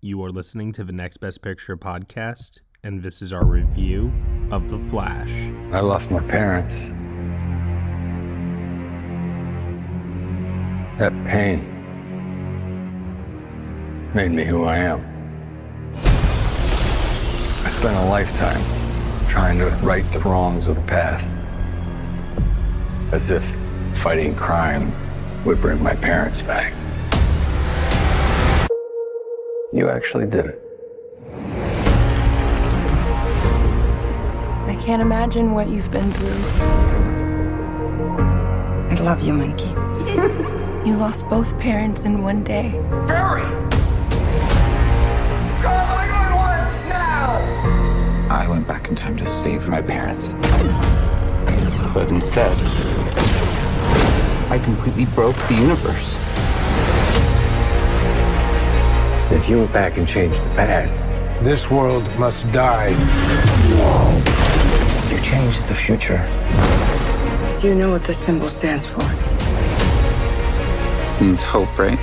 You are listening to the Next Best Picture podcast, and this is our review of The Flash. I lost my parents. That pain made me who I am. I spent a lifetime trying to right the wrongs of the past. As if fighting crime would bring my parents back. You actually did it. I can't imagine what you've been through. I love you, Monkey. You lost both parents in one day. Barry! Call 911 now! I went back in time to save my parents. But instead, I completely broke the universe. If you went back and changed the past, this world must die. You changed the future. Do you know what the symbol stands for? It means hope, right?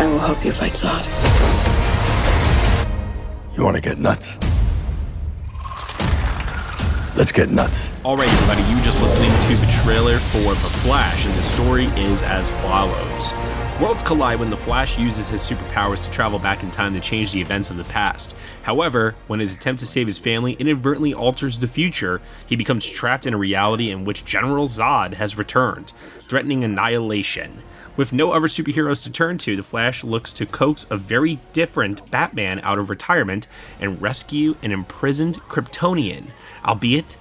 I will help you fight Zod. You want to get nuts? Let's get nuts. All right, everybody, you just listening to the trailer for The Flash, and the story is as follows. Worlds collide when the Flash uses his superpowers to travel back in time to change the events of the past. However, when his attempt to save his family inadvertently alters the future, he becomes trapped in a reality in which General Zod has returned, threatening annihilation. With no other superheroes to turn to, the Flash looks to coax a very different Batman out of retirement and rescue an imprisoned Kryptonian, albeit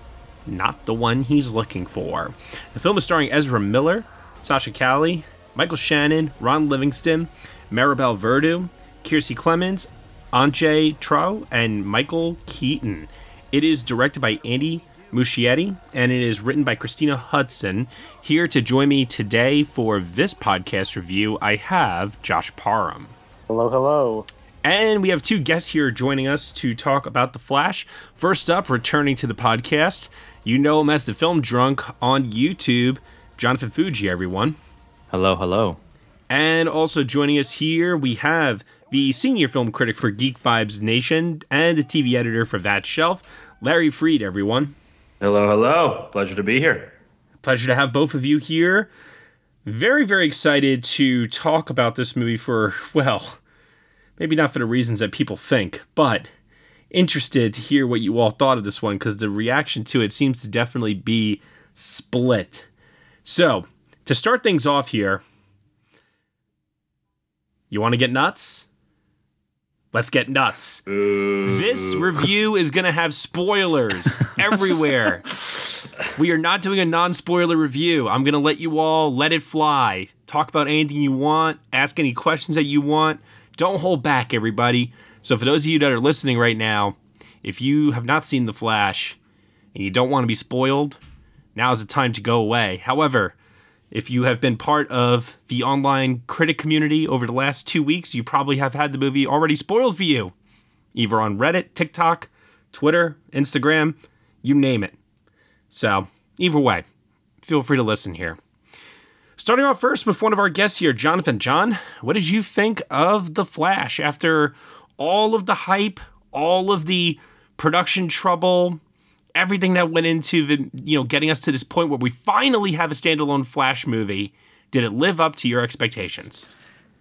not the one he's looking for. The film is starring Ezra Miller, Sasha Calle, Michael Shannon, Ron Livingston, Maribel Verdú, Kiersey Clemons, Antje Traue, and Michael Keaton. It is directed by Andy Muschietti, and it is written by Christina Hodson. Here to join me today for this podcast review, I have Josh Parham. Hello, hello. And we have two guests here joining us to talk about The Flash. First up, returning to the podcast, you know him as the film drunk on YouTube, Jonathan Fuji, everyone. Hello, hello. And also joining us here, we have the senior film critic for Geek Vibes Nation and the TV editor for That Shelf, Larry Fried, everyone. Hello, hello. Pleasure to be here. Pleasure to have both of you here. Very, very excited to talk about this movie for, well, maybe not for the reasons that people think, but interested to hear what you all thought of this one because the reaction to it seems to definitely be split. So, to start things off here, you want to get nuts? Let's get nuts. Ooh. This review is going to have spoilers everywhere. We are not doing a non spoiler review. I'm going to let you all let it fly. Talk about anything you want, ask any questions that you want. Don't hold back, everybody. So, for those of you that are listening right now, if you have not seen The Flash and you don't want to be spoiled, now is the time to go away. However, if you have been part of the online critic community over the last two weeks, you probably have had the movie already spoiled for you, either on Reddit, TikTok, Twitter, Instagram, you name it. So, either way, feel free to listen here. Starting off first with one of our guests here, Jonathan. John, what did you think of The Flash after all of the hype, all of the production trouble, everything that went into the you know getting us to this point where we finally have a standalone Flash movie. Did it live up to your expectations?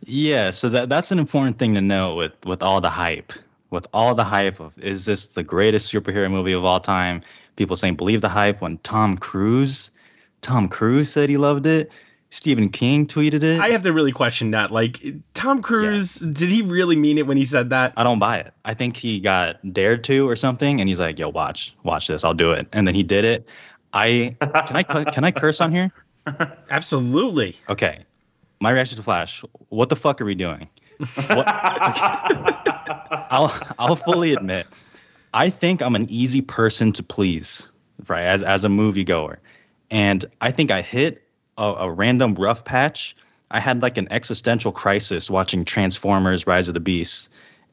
Yeah, so that that's an important thing to know with with all the hype. With all the hype of is this the greatest superhero movie of all time? People saying believe the hype when Tom Cruise, Tom Cruise said he loved it. Stephen King tweeted it. I have to really question that. Like, Tom Cruise, yeah. did he really mean it when he said that? I don't buy it. I think he got dared to or something, and he's like, "Yo, watch, watch this. I'll do it." And then he did it. I can I can I curse on here? Absolutely. Okay. My reaction to Flash. What the fuck are we doing? What, I'll I'll fully admit, I think I'm an easy person to please, right? As as a moviegoer, and I think I hit a, a random rough patch. I had like an existential crisis watching Transformers: Rise of the Beast,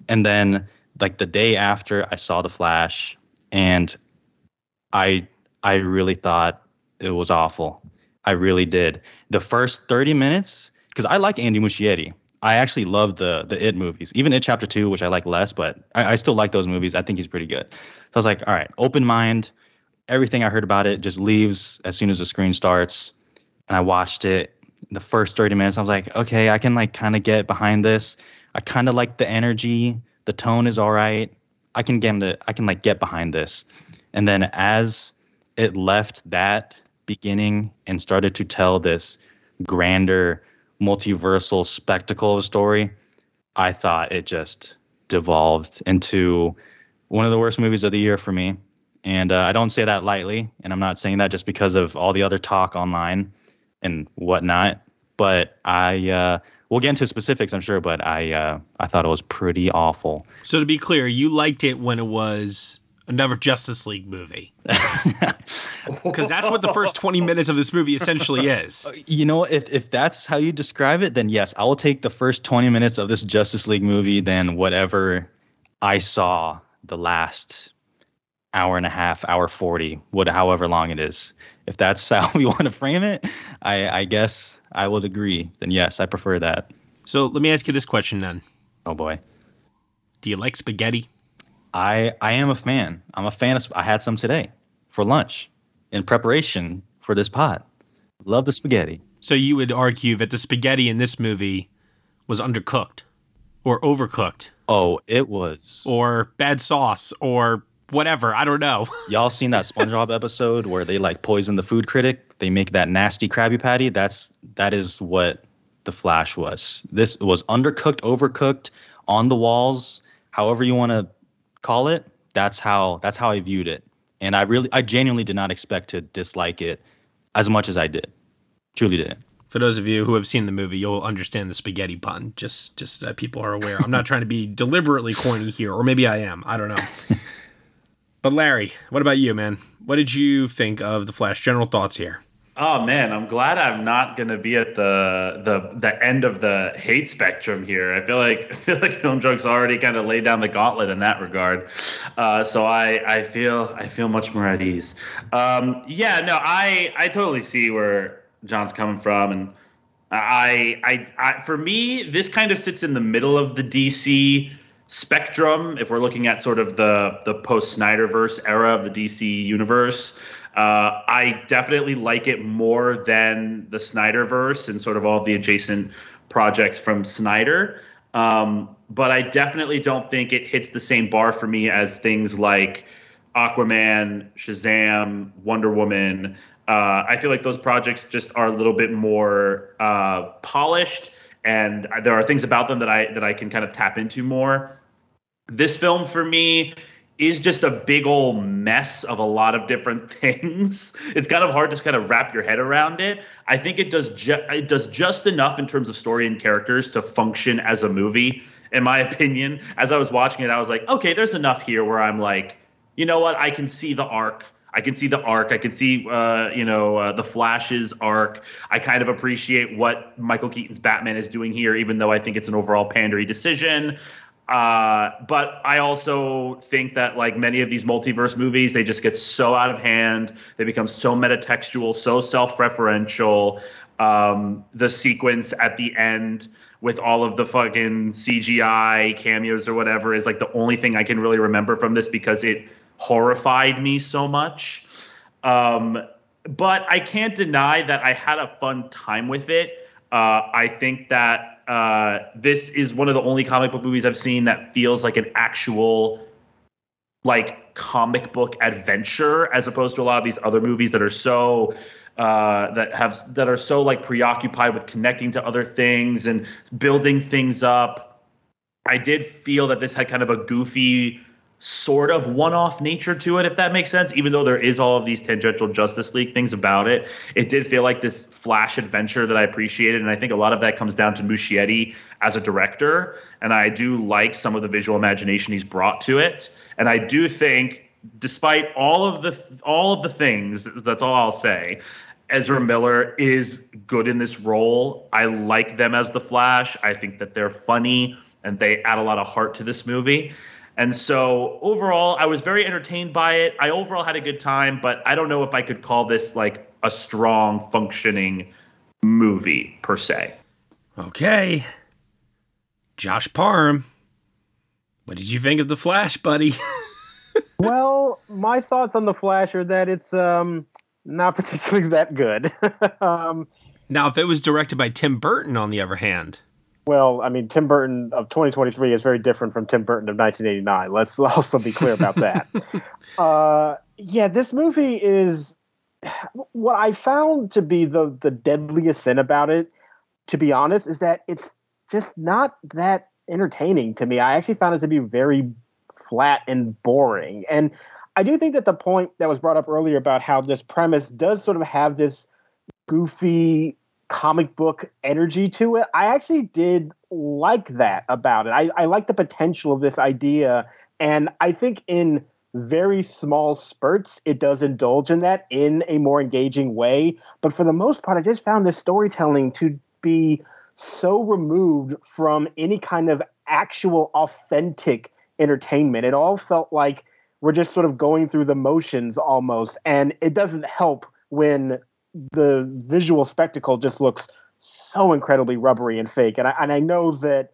and then like the day after I saw the Flash, and I I really thought it was awful. I really did. The first 30 minutes, because I like Andy Muschietti. I actually love the the It movies, even It Chapter Two, which I like less, but I, I still like those movies. I think he's pretty good. So I was like, all right, open mind. Everything I heard about it just leaves as soon as the screen starts. And I watched it. The first 30 minutes, I was like, okay, I can like kind of get behind this. I kind of like the energy. The tone is all right. I can get the I can like get behind this. And then as it left that beginning and started to tell this grander multiversal spectacle of a story, I thought it just devolved into one of the worst movies of the year for me. And uh, I don't say that lightly, and I'm not saying that just because of all the other talk online and whatnot. But I, uh, we'll get into specifics, I'm sure. But I, uh, I thought it was pretty awful. So to be clear, you liked it when it was another Justice League movie. Because that's what the first 20 minutes of this movie essentially is. Uh, you know, if, if that's how you describe it, then yes, I will take the first 20 minutes of this Justice League movie than whatever I saw the last hour and a half, hour 40, what, however long it is. If that's how we want to frame it, I, I guess I would agree. Then yes, I prefer that. So let me ask you this question then. Oh boy. Do you like spaghetti? I I am a fan. I'm a fan of. I had some today for lunch in preparation for this pod. Love the spaghetti. So you would argue that the spaghetti in this movie was undercooked or overcooked. Oh, it was. Or bad sauce or whatever. I don't know. Y'all seen that SpongeBob episode where they like poison the food critic? They make that nasty Krabby Patty. That's that is what the Flash was. This was undercooked, overcooked, on the walls. However you want to call it, that's how that's how I viewed it. And I really I genuinely did not expect to dislike it as much as I did. Truly did. For those of you who have seen the movie, you'll understand the spaghetti pun. Just just that people are aware. I'm not trying to be deliberately corny here, or maybe I am. I don't know. but Larry, what about you, man? What did you think of the Flash? General thoughts here. Oh man, I'm glad I'm not gonna be at the the the end of the hate spectrum here. I feel like I feel like Film Drunk's already kind of laid down the gauntlet in that regard. Uh, so I I feel I feel much more at ease. Um, yeah, no, I I totally see where John's coming from, and I, I I for me this kind of sits in the middle of the DC spectrum if we're looking at sort of the the post Snyderverse era of the DC universe. Uh, I definitely like it more than the Snyderverse and sort of all the adjacent projects from Snyder. Um, but I definitely don't think it hits the same bar for me as things like Aquaman, Shazam, Wonder Woman. Uh, I feel like those projects just are a little bit more uh, polished, and there are things about them that I that I can kind of tap into more. This film for me is just a big old mess of a lot of different things. It's kind of hard to kind of wrap your head around it. I think it does ju- it does just enough in terms of story and characters to function as a movie in my opinion. As I was watching it, I was like, okay, there's enough here where I'm like, you know what? I can see the arc. I can see the arc. I can see, uh, you know, uh, the Flash's arc. I kind of appreciate what Michael Keaton's Batman is doing here, even though I think it's an overall pandery decision. Uh, but I also think that like many of these multiverse movies, they just get so out of hand. They become so metatextual, so self-referential. Um, the sequence at the end with all of the fucking CGI cameos or whatever is like the only thing I can really remember from this because it horrified me so much. Um, but I can't deny that I had a fun time with it. Uh, I think that uh, this is one of the only comic book movies I've seen that feels like an actual like comic book adventure as opposed to a lot of these other movies that are so uh, that have that are so like preoccupied with connecting to other things and building things up. I did feel that this had kind of a goofy sort of one-off nature to it if that makes sense even though there is all of these tangential justice league things about it it did feel like this flash adventure that i appreciated and i think a lot of that comes down to muschietti as a director and i do like some of the visual imagination he's brought to it and i do think despite all of the all of the things that's all i'll say Ezra Miller is good in this role. I like them as the Flash. I think that they're funny and they add a lot of heart to this movie. And so overall, I was very entertained by it. I overall had a good time, but I don't know if I could call this like a strong functioning movie per se. Okay. Josh Parham, what did you think of The Flash, buddy? well, my thoughts on The Flash are that it's um not particularly that good. um, now, if it was directed by Tim Burton, on the other hand. Well, I mean, Tim Burton of 2023 is very different from Tim Burton of 1989. Let's also be clear about that. uh, yeah, this movie is what I found to be the the deadliest sin about it. To be honest, is that it's just not that entertaining to me. I actually found it to be very flat and boring. And I do think that the point that was brought up earlier about how this premise does sort of have this goofy comic book energy to it, I actually did like that about it. I, I like the potential of this idea. And I think in very small spurts, it does indulge in that in a more engaging way. But for the most part, I just found this storytelling to be so removed from any kind of actual authentic entertainment. It all felt like we're just sort of going through the motions almost and it doesn't help when the visual spectacle just looks so incredibly rubbery and fake. And I, and I know that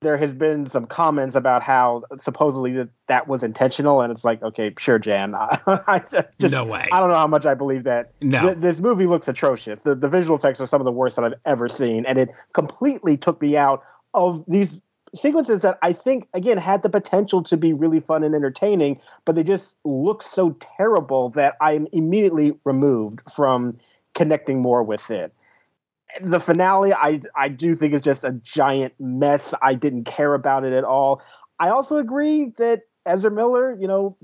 there has been some comments about how supposedly that, that was intentional and it's like okay sure jan. I, just, no way. I don't know how much i believe that. No. Th- this movie looks atrocious. The, the visual effects are some of the worst that i've ever seen and it completely took me out of these sequences that I think again had the potential to be really fun and entertaining, but they just look so terrible that I'm immediately removed from connecting more with it. The finale, I I do think is just a giant mess. I didn't care about it at all. I also agree that Ezra Miller, you know,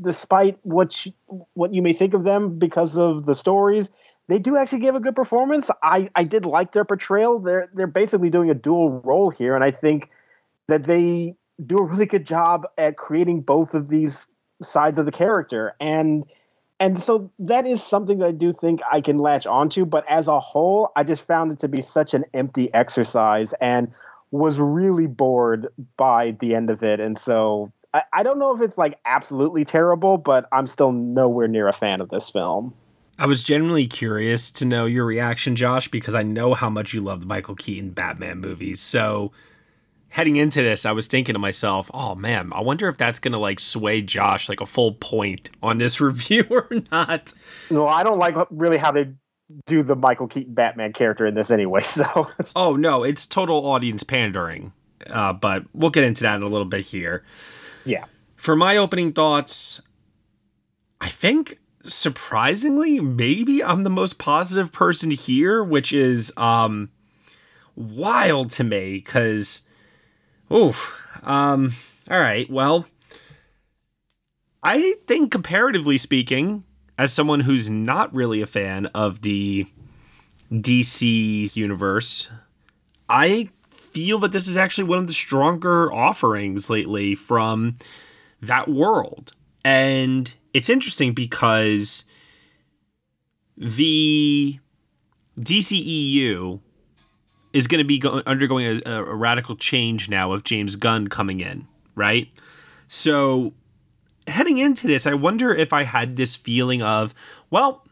despite what what you may think of them because of the stories, they do actually give a good performance. I, I did like their portrayal. They're they're basically doing a dual role here, and I think that they do a really good job at creating both of these sides of the character and and so that is something that I do think I can latch onto but as a whole I just found it to be such an empty exercise and was really bored by the end of it and so I, I don't know if it's like absolutely terrible but I'm still nowhere near a fan of this film. I was genuinely curious to know your reaction, Josh, because I know how much you love the Michael Keaton Batman movies. So heading into this, I was thinking to myself, oh man, I wonder if that's gonna like sway Josh like a full point on this review or not. No, I don't like really how they do the Michael Keaton Batman character in this anyway. So oh no, it's total audience pandering. Uh, but we'll get into that in a little bit here. Yeah. For my opening thoughts, I think surprisingly, maybe I'm the most positive person here, which is um wild to me because Oof. Um, all right. Well, I think comparatively speaking, as someone who's not really a fan of the DC universe, I feel that this is actually one of the stronger offerings lately from that world. And it's interesting because the DCEU is going to be go- undergoing a, a radical change now of James Gunn coming in, right? So heading into this, I wonder if I had this feeling of, well,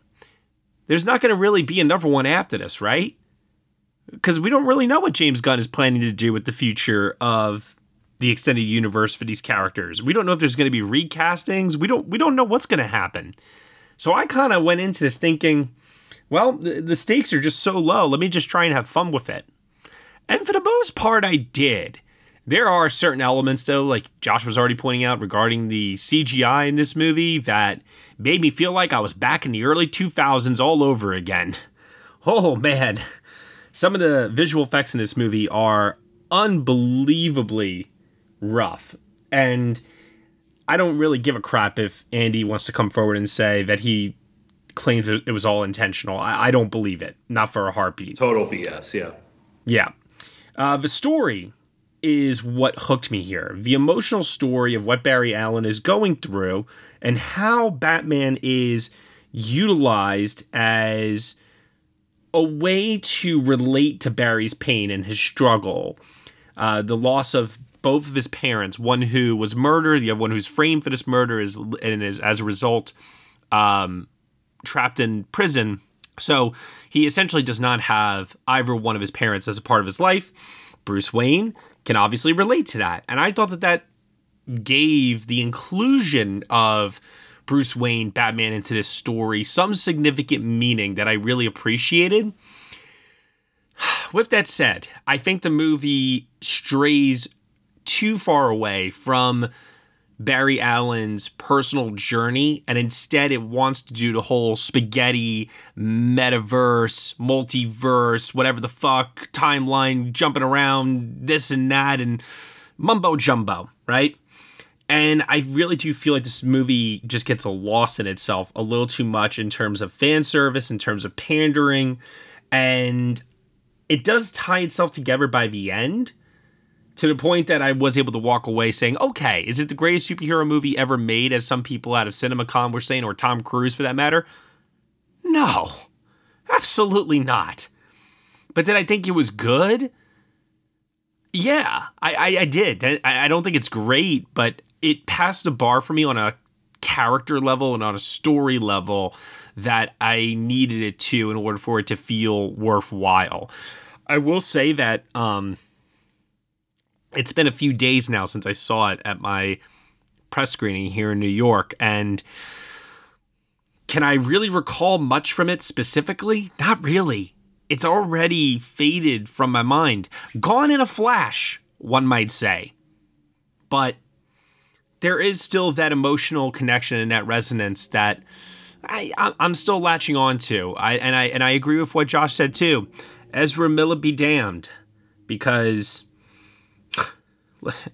there's not going to really be another one after this, right? Because we don't really know what James Gunn is planning to do with the future of the extended universe for these characters. We don't know if there's going to be recastings. We don't we don't know what's going to happen. So I kind of went into this thinking, well, the, the stakes are just so low. Let me just try and have fun with it. And for the most part, I did. There are certain elements, though, like Josh was already pointing out regarding the CGI in this movie, that made me feel like I was back in the early 2000s all over again. Oh, man. Some of the visual effects in this movie are unbelievably rough. And I don't really give a crap if Andy wants to come forward and say that he claims it was all intentional. I, I don't believe it. Not for a heartbeat. Total BS, yeah. Yeah. Uh, the story is what hooked me here. The emotional story of what Barry Allen is going through and how Batman is utilized as a way to relate to Barry's pain and his struggle. Uh, the loss of both of his parents, one who was murdered, the other one who's framed for this murder, is and is as a result um, trapped in prison. So he essentially does not have either one of his parents as a part of his life. Bruce Wayne can obviously relate to that, and I thought that that gave the inclusion of Bruce Wayne, Batman into this story some significant meaning that I really appreciated. With that said, I think the movie strays too far away from Barry Allen's personal journey, and instead it wants to do the whole spaghetti metaverse, multiverse, whatever the fuck, timeline, jumping around, this and that, and mumbo jumbo, right? And I really do feel like this movie just gets a loss in itself a little too much in terms of fan service, in terms of pandering, and it does tie itself together by the end to the point that I was able to walk away saying, okay, is it the greatest superhero movie ever made, as some people out of CinemaCon were saying, or Tom Cruise for that matter? No, absolutely not. But did I think it was good? Yeah, I, I, I did. I, I don't think it's great, but it passed the bar for me on a character level and on a story level that I needed it to in order for it to feel worthwhile. I will say that um, it's been a few days now since I saw it at my press screening here in New York, and can I really recall much from it specifically? Not really. It's already faded from my mind. Gone in a flash, one might say. But there is still that emotional connection and that resonance that I, I'm still latching on to. I and I and I agree with what Josh said too. Ezra Miller be damned, because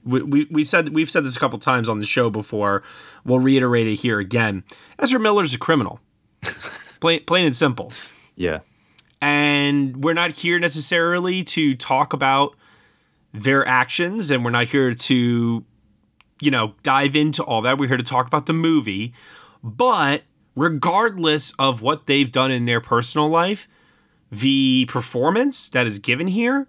we, we, we said we've said this a couple times on the show before. We'll reiterate it here again. Ezra Miller's a criminal, plain plain and simple. Yeah, and we're not here necessarily to talk about their actions, and we're not here to, you know, dive into all that. We're here to talk about the movie, but regardless of what they've done in their personal life, the performance that is given here,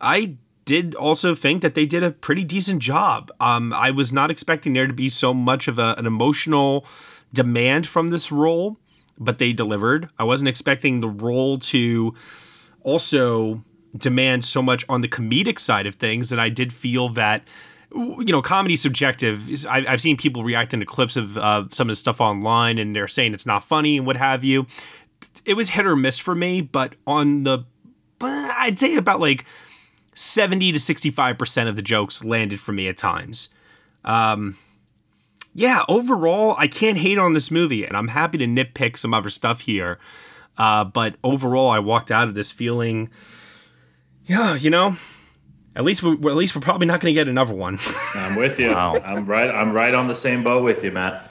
I did also think that they did a pretty decent job. Um, I was not expecting there to be so much of a, an emotional demand from this role, but they delivered. I wasn't expecting the role to also demand so much on the comedic side of things, and I did feel that you know, comedy subjective. I've seen people reacting to clips of uh, some of the stuff online, and they're saying it's not funny and what have you. It was hit or miss for me, but on the, I'd say about like 70 to 65% of the jokes landed for me at times. Um, yeah, overall, I can't hate on this movie, and I'm happy to nitpick some other stuff here. Uh, but overall, I walked out of this feeling, yeah, you know, at least we, at least we're probably not going to get another one. I'm with you. Wow. I'm right. I'm right on the same boat with you, Matt.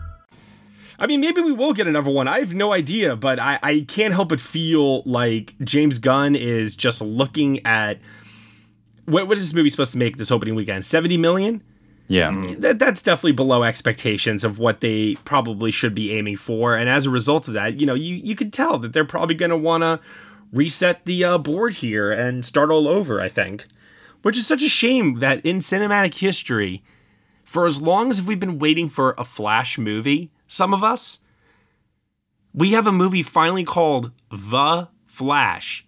I mean, maybe we will get another one. I have no idea, but I, I can't help but feel like James Gunn is just looking at what what is this movie supposed to make this opening weekend? Seventy million. Yeah, that, that's definitely below expectations of what they probably should be aiming for, and as a result of that, you know, you you could tell that they're probably going to want to reset the uh, board here and start all over. I think. Which is such a shame that in cinematic history, for as long as we've been waiting for a Flash movie, some of us, we have a movie finally called The Flash.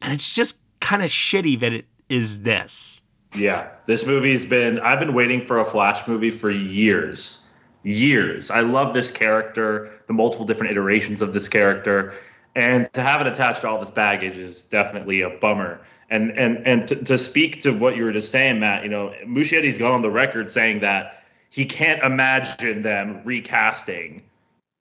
And it's just kind of shitty that it is this. Yeah, this movie's been. I've been waiting for a Flash movie for years. Years. I love this character, the multiple different iterations of this character, and to have it attached to all this baggage is definitely a bummer. And and and to, to speak to what you were just saying, Matt, you know, Muschietti's gone on the record saying that he can't imagine them recasting,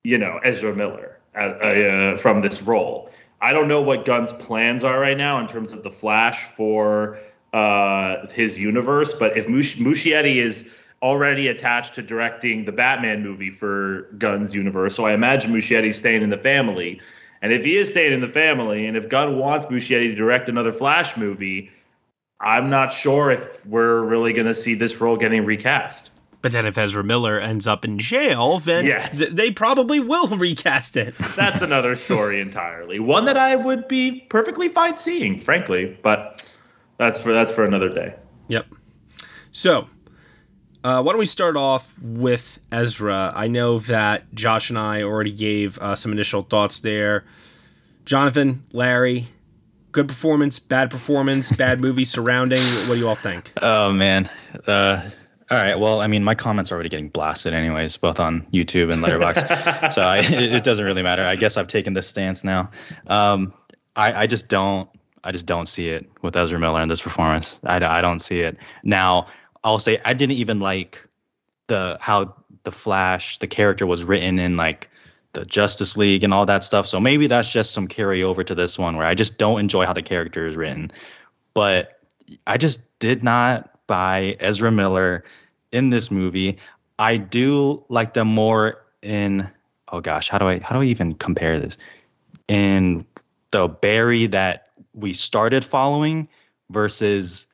you know, Ezra Miller uh, uh, from this role. I don't know what Gunn's plans are right now in terms of the Flash for uh, his universe, but if Musch- Muschietti is already attached to directing the Batman movie for Gunn's universe, so I imagine Muschietti's staying in the family. And if he is staying in the family, and if Gunn wants Muschietti to direct another Flash movie, I'm not sure if we're really going to see this role getting recast. But then if Ezra Miller ends up in jail, then Yes. th- they probably will recast it. That's another story entirely. One that I would be perfectly fine seeing, frankly, but that's for that's for another day. Yep. So, uh, why don't we start off with Ezra? I know that Josh and I already gave uh, some initial thoughts there. Jonathan, Larry, good performance, bad performance, bad movie surrounding. What do you all think? Oh man. Uh, all right. Well, I mean, my comments are already getting blasted, anyways, both on YouTube and Letterboxd. so I, it, doesn't really matter. I guess I've taken this stance now. Um, I, I just don't. I just don't see it with Ezra Miller in this performance. I, I don't see it. Now, I'll say I didn't even like the how the Flash, the character was written in like the Justice League and all that stuff. So maybe that's just some carryover to this one where I just don't enjoy how the character is written. But I just did not buy Ezra Miller in this movie. I do like them more in oh gosh, how do I how do I even compare this? In the Barry that we started following versus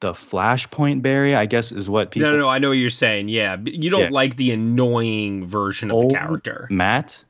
the Flashpoint Barry, I guess is what people no, no, no. I know what you're saying. Yeah, you don't Yeah. like the annoying version of Oh, the character. Matt.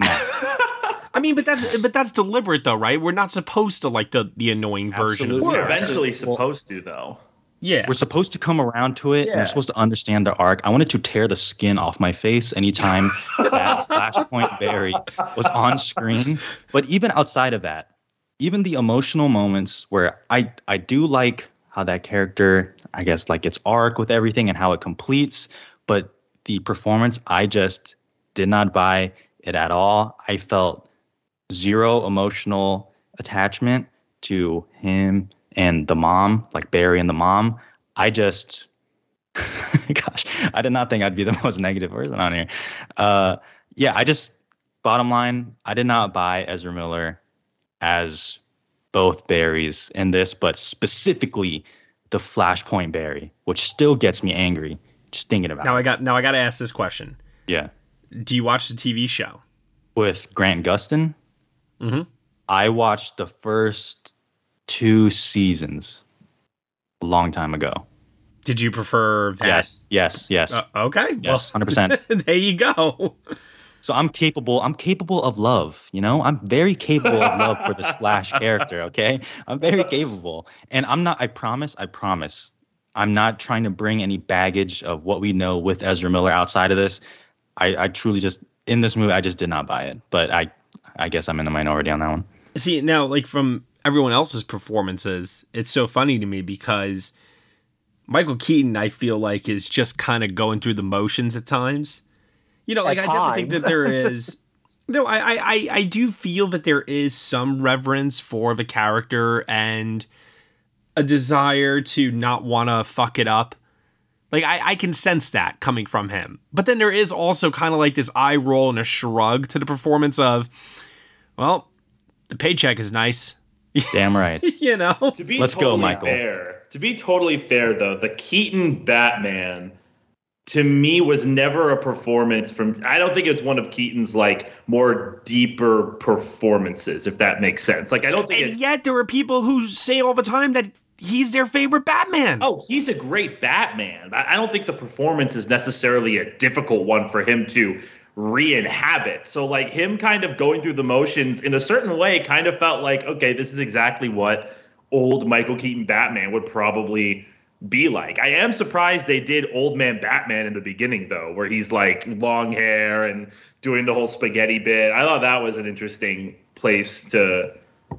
I mean, but that's but that's deliberate though, right? We're not supposed to like the the annoying version of the We're character. eventually supposed to, though. Yeah. We're supposed to come around to it and Yeah. we're supposed to understand the arc. I wanted to tear the skin off my face anytime that Flashpoint Barry was on screen. But even outside of that, even the emotional moments where I I do like how that character, I guess like its arc with everything and how it completes, but the performance I just did not buy it at all. I felt zero emotional attachment to him and the mom, like Barry and the mom. I just, gosh, I did not think I'd be the most negative person on here. Uh, yeah, I just, bottom line, I did not buy Ezra Miller as both Barrys in this, but specifically the Flashpoint Barry, which still gets me angry just thinking about it. Now it. I got now I got to ask this question. Yeah. Do you watch the TV show? With Grant Gustin, Mm-hmm. I watched the first two seasons a long time ago. Did you prefer that? Yes, yes, yes. Uh, okay. Yes, well, 100%. there you go. So I'm capable. I'm capable of love. You know, I'm very capable of love for this Flash character. Okay, I'm very capable, and I'm not. I promise. I promise. I'm not trying to bring any baggage of what we know with Ezra Miller outside of this. I, I truly just in this movie, I just did not buy it. But I, I guess I'm in the minority on that one. See now, like from everyone else's performances, it's so funny to me because Michael Keaton, I feel like, is just kind of going through the motions at times. You know, like I definitely think that there is. No, I, I, I, I do feel that there is some reverence for the character and a desire to not want to fuck it up. Like I, I can sense that coming from him. But then there is also kind of like this eye roll and a shrug to the performance of, well, the paycheck is nice. Damn right. you know. To be Let's go, Michael. Fair, to be totally fair, though, the Keaton Batman to me was never a performance from. I don't think it's one of Keaton's like more deeper performances, if that makes sense. Like I don't think And it's. yet there are people who say all the time that he's their favorite Batman. Oh, he's a great Batman. I I don't think the performance is necessarily a difficult one for him to re-inhabit. So like him kind of going through the motions in a certain way kind of felt like okay, this is exactly what old Michael Keaton Batman would probably be like. I am surprised they did old man Batman in the beginning though, where he's like long hair and doing the whole spaghetti bit. I thought that was an interesting place to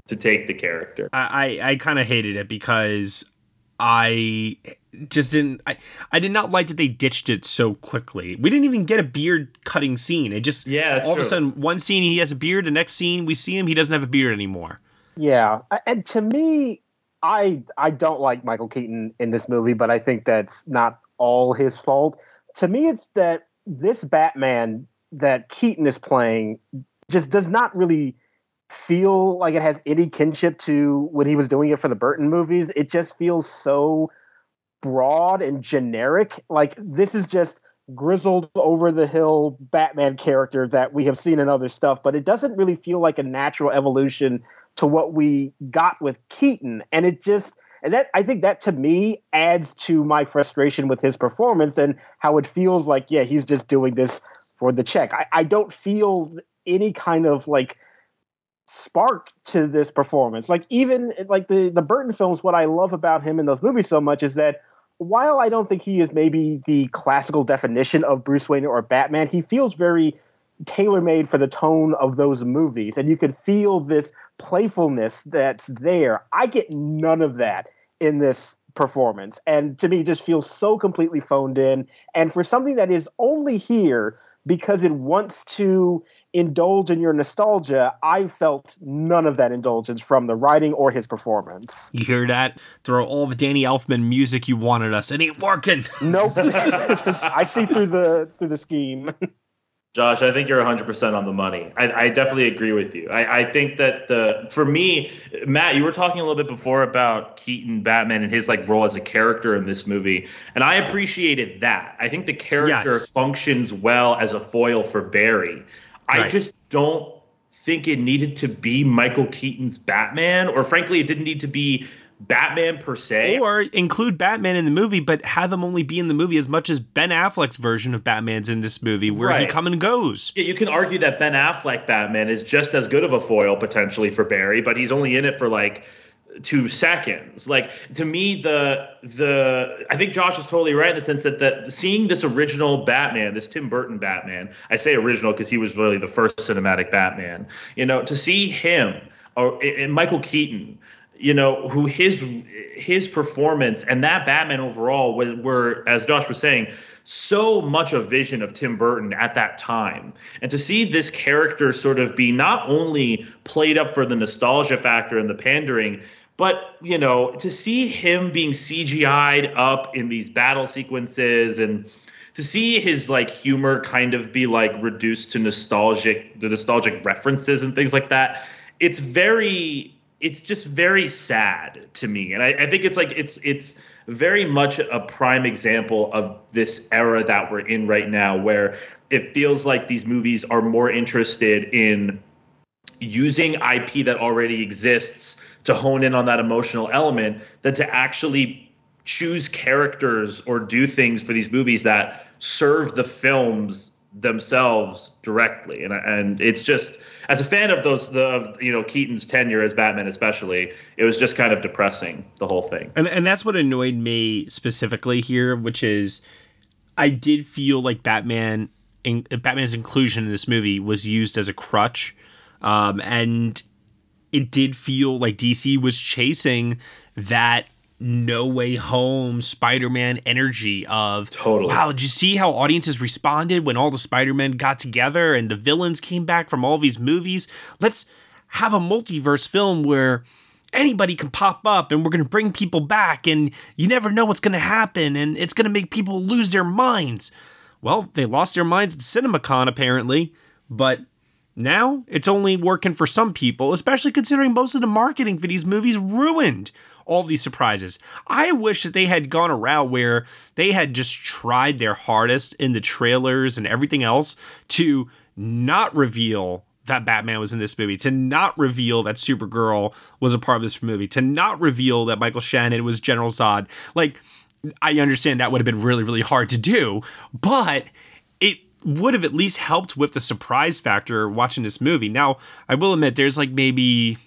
to take the character. I I, I kind of hated it because I just didn't I, I did not like that they ditched it so quickly. We didn't even get a beard cutting scene. It just yeah, all true. of a sudden one scene he has a beard, the next scene we see him he doesn't have a beard anymore. Yeah, and to me, I I don't like Michael Keaton in this movie, but I think that's not all his fault. To me, it's that this Batman that Keaton is playing just does not really feel like it has any kinship to when he was doing it for the Burton movies. It just feels so broad and generic. Like this is just grizzled over the hill Batman character that we have seen in other stuff, but it doesn't really feel like a natural evolution to what we got with Keaton. And it just and that I think that to me adds to my frustration with his performance and how it feels like, yeah, he's just doing this for the check. I, I don't feel any kind of like spark to this performance. Like even like the the Burton films, what I love about him in those movies so much is that while I don't think he is maybe the classical definition of Bruce Wayne or Batman, he feels very tailor made for the tone of those movies. And you can feel this playfulness that's there. I get none of that in this performance. And to me, just feels so completely phoned in. And for something that is only here because it wants to indulge in your nostalgia, I felt none of that indulgence from the writing or his performance. You hear that? Throw all the Danny Elfman music you wanted us. It ain't working. Nope. I see through the through the scheme. Josh, I think you're 100% on the money. I, I definitely agree with you. I, I, think that the for me, Matt, you were talking a little bit before about Keaton Batman and his like role as a character in this movie, and I appreciated that. I think the character Yes. functions well as a foil for Barry. I just don't think it needed to be Michael Keaton's Batman, or frankly, it didn't need to be Batman per se. Or include Batman in the movie, but have him only be in the movie as much as Ben Affleck's version of Batman's in this movie, where he Right. come and goes. Yeah, you can argue that Ben Affleck Batman is just as good of a foil potentially for Barry, but he's only in it for like two seconds. Like to me, the the I think Josh is totally right in the sense that the seeing this original Batman, this Tim Burton Batman, I say original because he was really the first cinematic Batman. You know, to see him or and Michael Keaton you know who his his performance and that batman overall was were as josh was saying so much a vision of tim burton at that time and to see this character sort of be not only played up for the nostalgia factor and the pandering but you know to see him being cgi'd up in these battle sequences and to see his like humor kind of be like reduced to nostalgic the nostalgic references and things like that it's very it's just very sad to me. And I, I think it's like it's it's very much a prime example of this era that we're in right now where it feels like these movies are more interested in using ip that already exists to hone in on that emotional element than to actually choose characters or do things for these movies that serve the films themselves directly and and it's just as a fan of those the of you know Keaton's tenure as Batman especially it was just kind of depressing the whole thing And and that's what annoyed me specifically here, which is I did feel like Batman in, Batman's inclusion in this movie was used as a crutch. Um, and it did feel like DC was chasing that no way home Spider-Man energy of totally. Wow, did you see how audiences responded when all the Spider-Men got together and the villains came back from all these movies? Let's have a multiverse film where anybody can pop up and we're going to bring people back and you never know what's going to happen and it's going to make people lose their minds. Well, they lost their minds at CinemaCon apparently, but now it's only working for some people, especially considering most of the marketing for these movies ruined all these surprises. I wish that they had gone a route where they had just tried their hardest in the trailers and everything else to not reveal that Batman was in this movie, to not reveal that Supergirl was a part of this movie, to not reveal that Michael Shannon was General Zod. Like, I understand that would have been really, really hard to do, but would have at least helped with the surprise factor watching this movie. Now, I will admit there's like maybe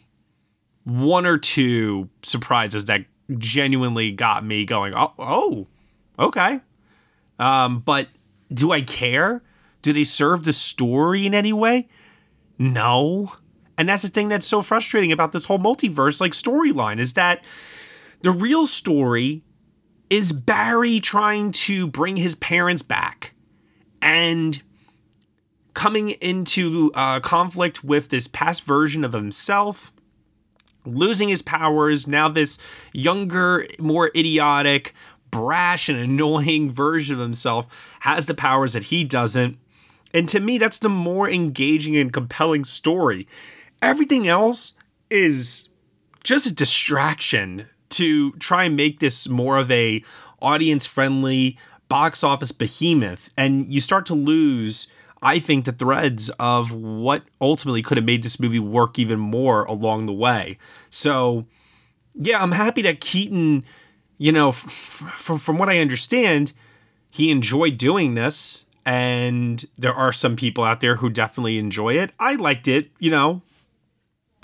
one or two surprises that genuinely got me going, oh, oh okay. Um, but do I care? Do they serve the story in any way? No. And that's the thing that's so frustrating about this whole multiverse like storyline is that the real story is Barry trying to bring his parents back and coming into uh, conflict with this past version of himself, losing his powers. Now, this younger, more idiotic, brash, and annoying version of himself has the powers that he doesn't. And to me, that's the more engaging and compelling story. Everything else is just a distraction to try and make this more of a audience friendly box office behemoth and you start to lose I think the threads of what ultimately could have made this movie work even more along the way. So, yeah, I'm happy that Keaton, you know, f- f- from what I understand, he enjoyed doing this and there are some people out there who definitely enjoy it. I liked it, you know.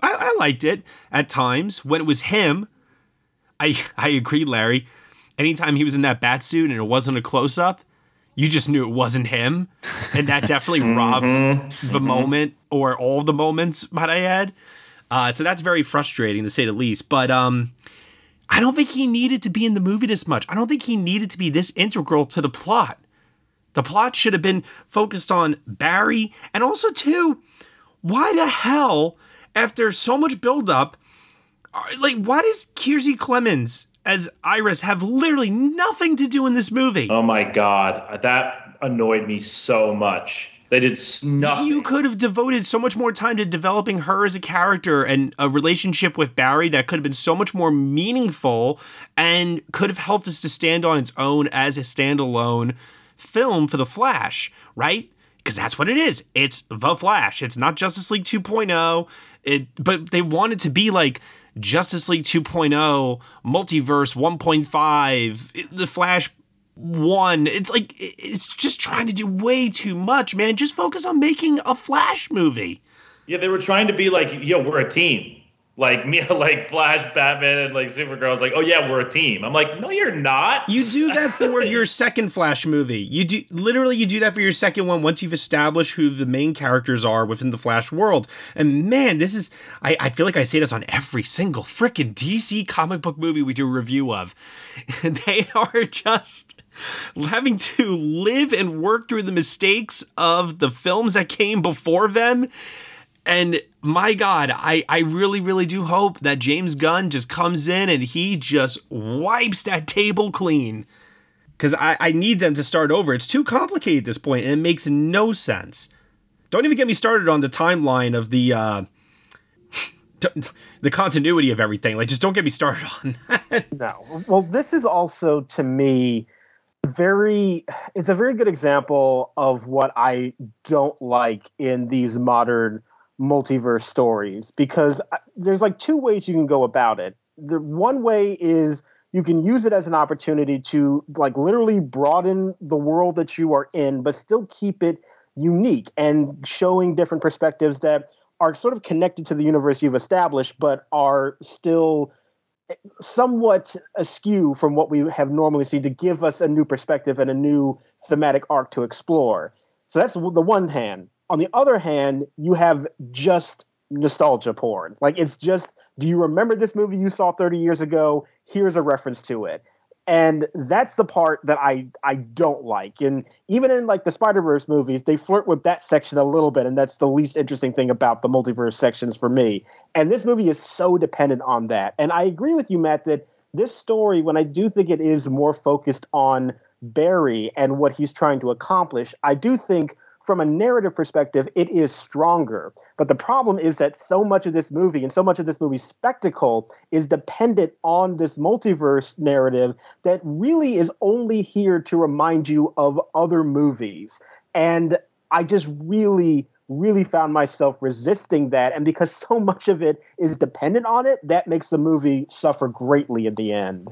I, I liked it at times when it was him. I I agree, Larry. Anytime he was in that bat suit and it wasn't a close up, you just knew it wasn't him, and that definitely robbed Mm-hmm. the moment or all the moments, might I add. Uh, so that's very frustrating to say the least. But um, I don't think he needed to be in the movie this much. I don't think he needed to be this integral to the plot. The plot should have been focused on Barry, and also too, why the hell, after so much buildup, uh, like why does Kiersey Clemons as Iris have literally nothing to do in this movie? Oh my god, that annoyed me so much. They did nothing. You could have devoted so much more time to developing her as a character and a relationship with Barry that could have been so much more meaningful and could have helped us to stand on its own as a standalone film for The Flash, right? Because that's what it is. It's The Flash. It's not Justice League 2.0. It, but they wanted to be like Justice League 2.0, Multiverse 1.5, The Flash one. It's like it's just trying to do way too much, man. Just focus on making a Flash movie. Yeah, they were trying to be like, yo, we're a team. Like me, like Flash, Batman, and like Supergirl. was like, oh yeah, we're a team. I'm like, no, you're not. You do that for your second Flash movie. You do literally you do that for your second one once you've established who the main characters are within the Flash world. And man, this is I, I feel like I say this on every single freaking DC comic book movie we do a review of. they are just having to live and work through the mistakes of the films that came before them. And my God, I, I really, really do hope that James Gunn just comes in and he just wipes that table clean. Because I, I need them to start over. It's too complicated at this point, and it makes no sense. Don't even get me started on the timeline of the uh, the continuity of everything. Like, just don't get me started on that. No. Well, this is also to me very it's a very good example of what I don't like in these modern multiverse stories because there's like two ways you can go about it. The one way is you can use it as an opportunity to like literally broaden the world that you are in but still keep it unique and showing different perspectives that are sort of connected to the universe you've established but are still eh, somewhat askew from what we have normally seen to give us a new perspective and a new thematic arc to explore. So that's the one hand. On the other hand, you have just nostalgia porn. Like it's just, do you remember this movie you saw 30 years ago? Here's a reference to it. And that's the part that I I don't like. And even in like the Spider-Verse movies, they flirt with that section a little bit, and that's the least interesting thing about the multiverse sections for me. And this movie is so dependent on that. And I agree with you, Matt, that this story, when I do think it is more focused on Barry and what he's trying to accomplish, I do think from a narrative perspective, it is stronger. But the problem is that so much of this movie and so much of this movie's spectacle is dependent on this multiverse narrative that really is only here to remind you of other movies. And I just really, really found myself resisting that. And because so much of it is dependent on it, that makes the movie suffer greatly at the end.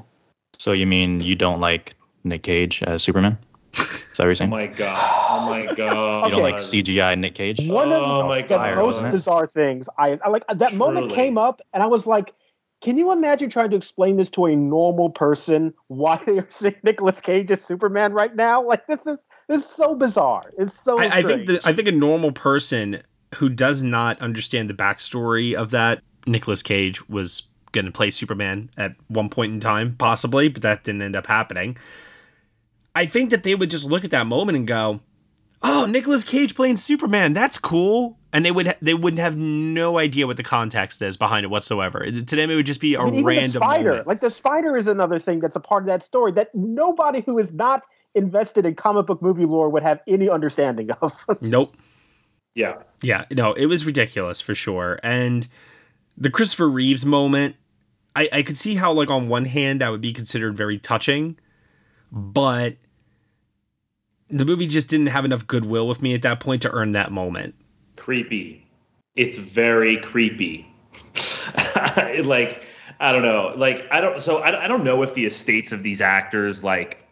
So you mean you don't like Nick Cage as Superman? Is that what you're saying? Oh my god! Oh my god! You don't like CGI Nick Cage? One of Oh the, my the God. most bizarre things I, I like that moment came up and I was like, can you imagine trying to explain this to a normal person why they are seeing Nicolas Cage as Superman right now? Like this is this is so bizarre. It's so I, I think strange. the, I think a normal person who does not understand the backstory of that Nicolas Cage was going to play Superman at one point in time, possibly, but that didn't end up happening. I think that they would just look at that moment and go, "Oh, Nicolas Cage playing Superman, that's cool," and they would ha- they would have no idea what the context is behind it whatsoever. To them, it would just be a I mean, even random the spider, moment. like the spider, is another thing that's a part of that story that nobody who is not invested in comic book movie lore would have any understanding of. Nope. Yeah. Yeah, no, it was ridiculous for sure. And the Christopher Reeves moment, I, I could see how, like, on one hand, that would be considered very touching, but the movie just didn't have enough goodwill with me at that point to earn that moment. creepy. It's very creepy. like I don't know. Like I don't. So I, I don't know if the estates of these actors like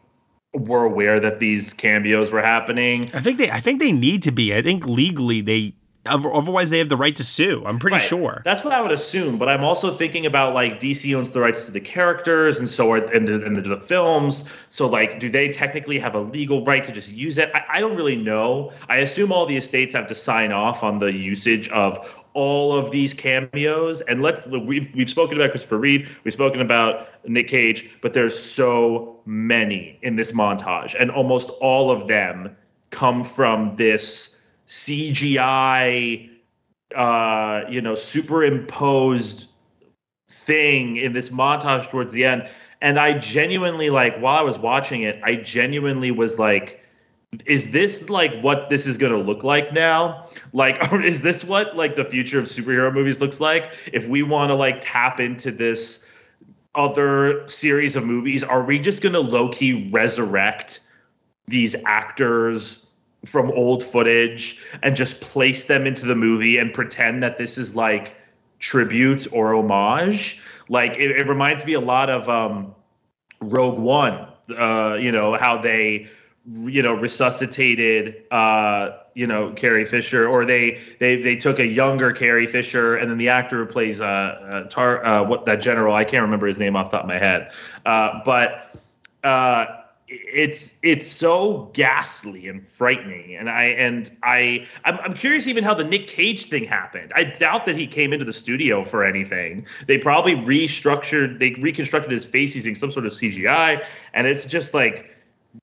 were aware that these cameos were happening. I think they, I think they need to be. I think legally they, otherwise they have the right to sue. I'm pretty Right. sure. That's what I would assume, but I'm also thinking about like DC owns the rights to the characters, and so are and the, and the, the films. So like, do they technically have a legal right to just use it? I, I don't really know. I assume all the estates have to sign off on the usage of all of these cameos. And let's we've we've spoken about Christopher Reeve, we've spoken about Nick Cage, but there's so many in this montage, and almost all of them come from this CGI uh, you know, superimposed thing in this montage towards the end. And I genuinely like while I was watching it, I genuinely was like, is this like what this is gonna look like now? Like, is this what like the future of superhero movies looks like? If we want to like tap into this other series of movies, are we just gonna low key resurrect these actors from old footage and just place them into the movie and pretend that this is like tribute or homage. Like it, it reminds me a lot of um, Rogue One. Uh, you know how they, you know, resuscitated, uh, you know, Carrie Fisher, or they they they took a younger Carrie Fisher, and then the actor who plays uh, uh Tar, uh, what that general, I can't remember his name off the top of my head, uh, but. Uh, it's it's so ghastly and frightening. And i and i I'm, I'm curious even how the nick cage thing happened. I doubt that he came into the studio for anything. They probably restructured they reconstructed his face using some sort of cgi and it's just like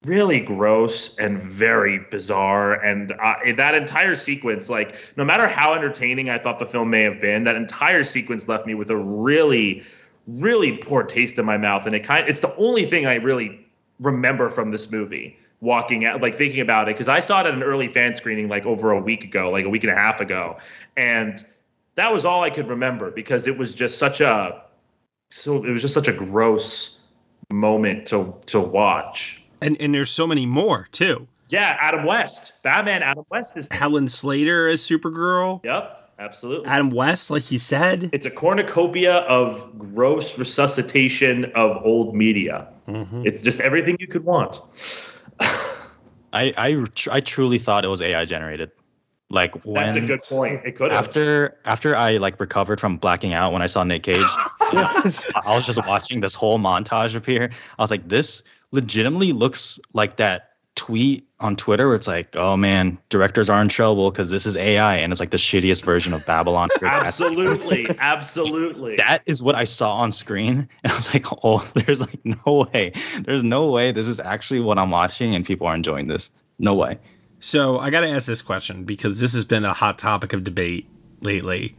really gross and very bizarre. And uh, that entire sequence like no matter how entertaining i thought the film may have been that entire sequence left me with a really really poor taste in my mouth. And it kind it's the only thing i really remember from this movie walking out like thinking about it because i saw it at an early fan screening like over a week ago like a week and a half ago and that was all i could remember because it was just such a so it was just such a gross moment to to watch And and there's so many more too. yeah adam west batman adam west is Helen Slater as Supergirl. yep absolutely Adam West, like he said. it's a cornucopia of gross resuscitation of old media mm-hmm. it's just everything you could want I I, tr- I truly thought it was AI generated. Like when that's a good point it could have after after I like recovered from blacking out when I saw Nick Cage, I was just watching this whole montage appear. I was like, this legitimately looks like that tweet on Twitter where it's like, oh man, directors are in trouble because this is AI and it's like the shittiest version of Babylon. absolutely absolutely that is what I saw on screen. And I was like, oh, there's like no way. There's no way this is actually what I'm watching and people are enjoying this. No way. So I got to ask this question because this has been a hot topic of debate lately.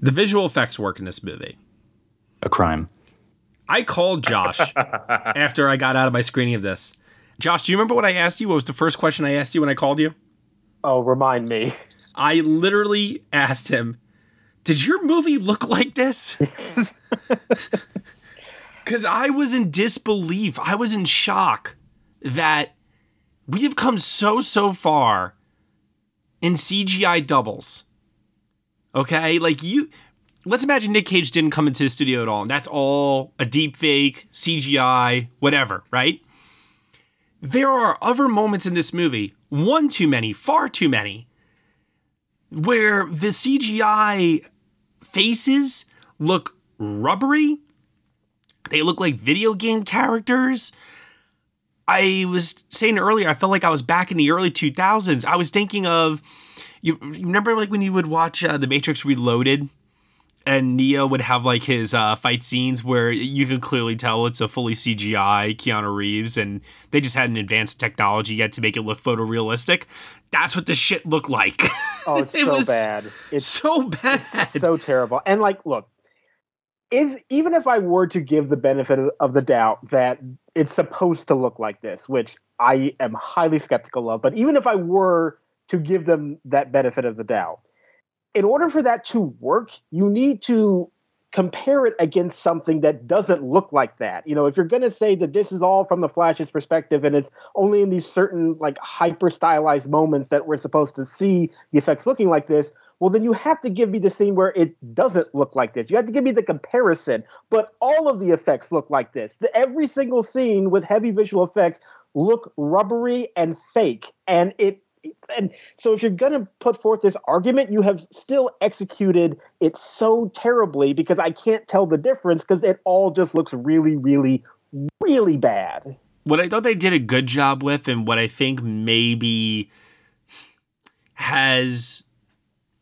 The visual effects work in this movie. A crime. I called Josh after I got out of my screening of this. Josh, do you remember what I asked you? What was the first question I asked you when I called you? Oh, remind me. I literally asked him, Did your movie look like this? Because I was in disbelief. I was in shock that we have come so, so far in CGI doubles. Okay? Like, you. Let's imagine Nick Cage didn't come into the studio at all, and that's all a deep fake, CGI, whatever, right? There are other moments in this movie, one too many, far too many, where the CGI faces look rubbery. They look like video game characters. I was saying earlier, I felt like I was back in the early 2000s. I was thinking of, you, remember like when you would watch uh, The Matrix Reloaded? And Neo would have like his uh, fight scenes where you can clearly tell it's a fully CGI Keanu Reeves, and they just had an advanced technology yet to make it look photorealistic. That's what the shit looked like. Oh, it's It so was bad. It's so bad. so terrible. And like, look, if even if I were to give the benefit of the doubt that it's supposed to look like this, which I am highly skeptical of, but even if I were to give them that benefit of the doubt, in order for that to work, you need to compare it against something that doesn't look like that. You know, if you're going to say that this is all from the Flash's perspective and it's only in these certain like hyper stylized moments that we're supposed to see the effects looking like this, well then you have to give me the scene where it doesn't look like this. You have to give me the comparison, but all of the effects look like this. The, every single scene with heavy visual effects look rubbery and fake and it and so if you're going to put forth this argument you have still executed it so terribly because i can't tell the difference because it all just looks really really really bad. What I thought they did a good job with, and what I think maybe has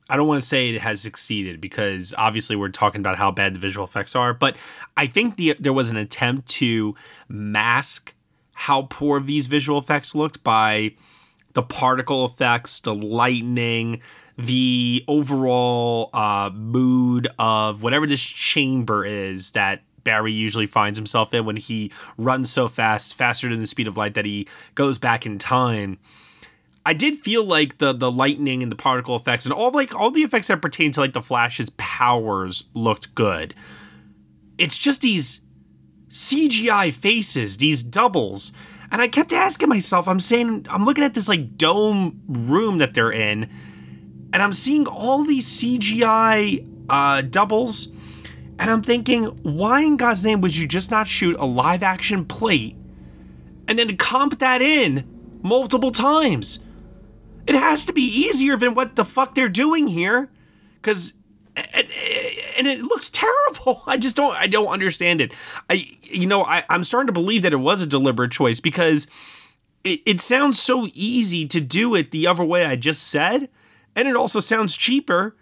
I don't want to say it has succeeded because obviously we're talking about how bad the visual effects are, but I think the, there was an attempt to mask how poor these visual effects looked by the particle effects, the lightning, the overall uh, mood of whatever this chamber is that Barry usually finds himself in when he runs so fast, faster than the speed of light, that he goes back in time. I did feel like the the lightning and the particle effects and all like all the effects that pertain to like the Flash's powers looked good. It's just these CGI faces, these doubles. And I kept asking myself, I'm saying, I'm looking at this like dome room that they're in, and I'm seeing all these CGI uh, doubles, and I'm thinking, why in God's name would you just not shoot a live action plate and then comp that in multiple times? It has to be easier than what the fuck they're doing here, because and, and it looks terrible. I just don't I don't understand it. I you know I I'm starting to believe that it was a deliberate choice because it, it sounds so easy to do it the other way I just said, and it also sounds cheaper.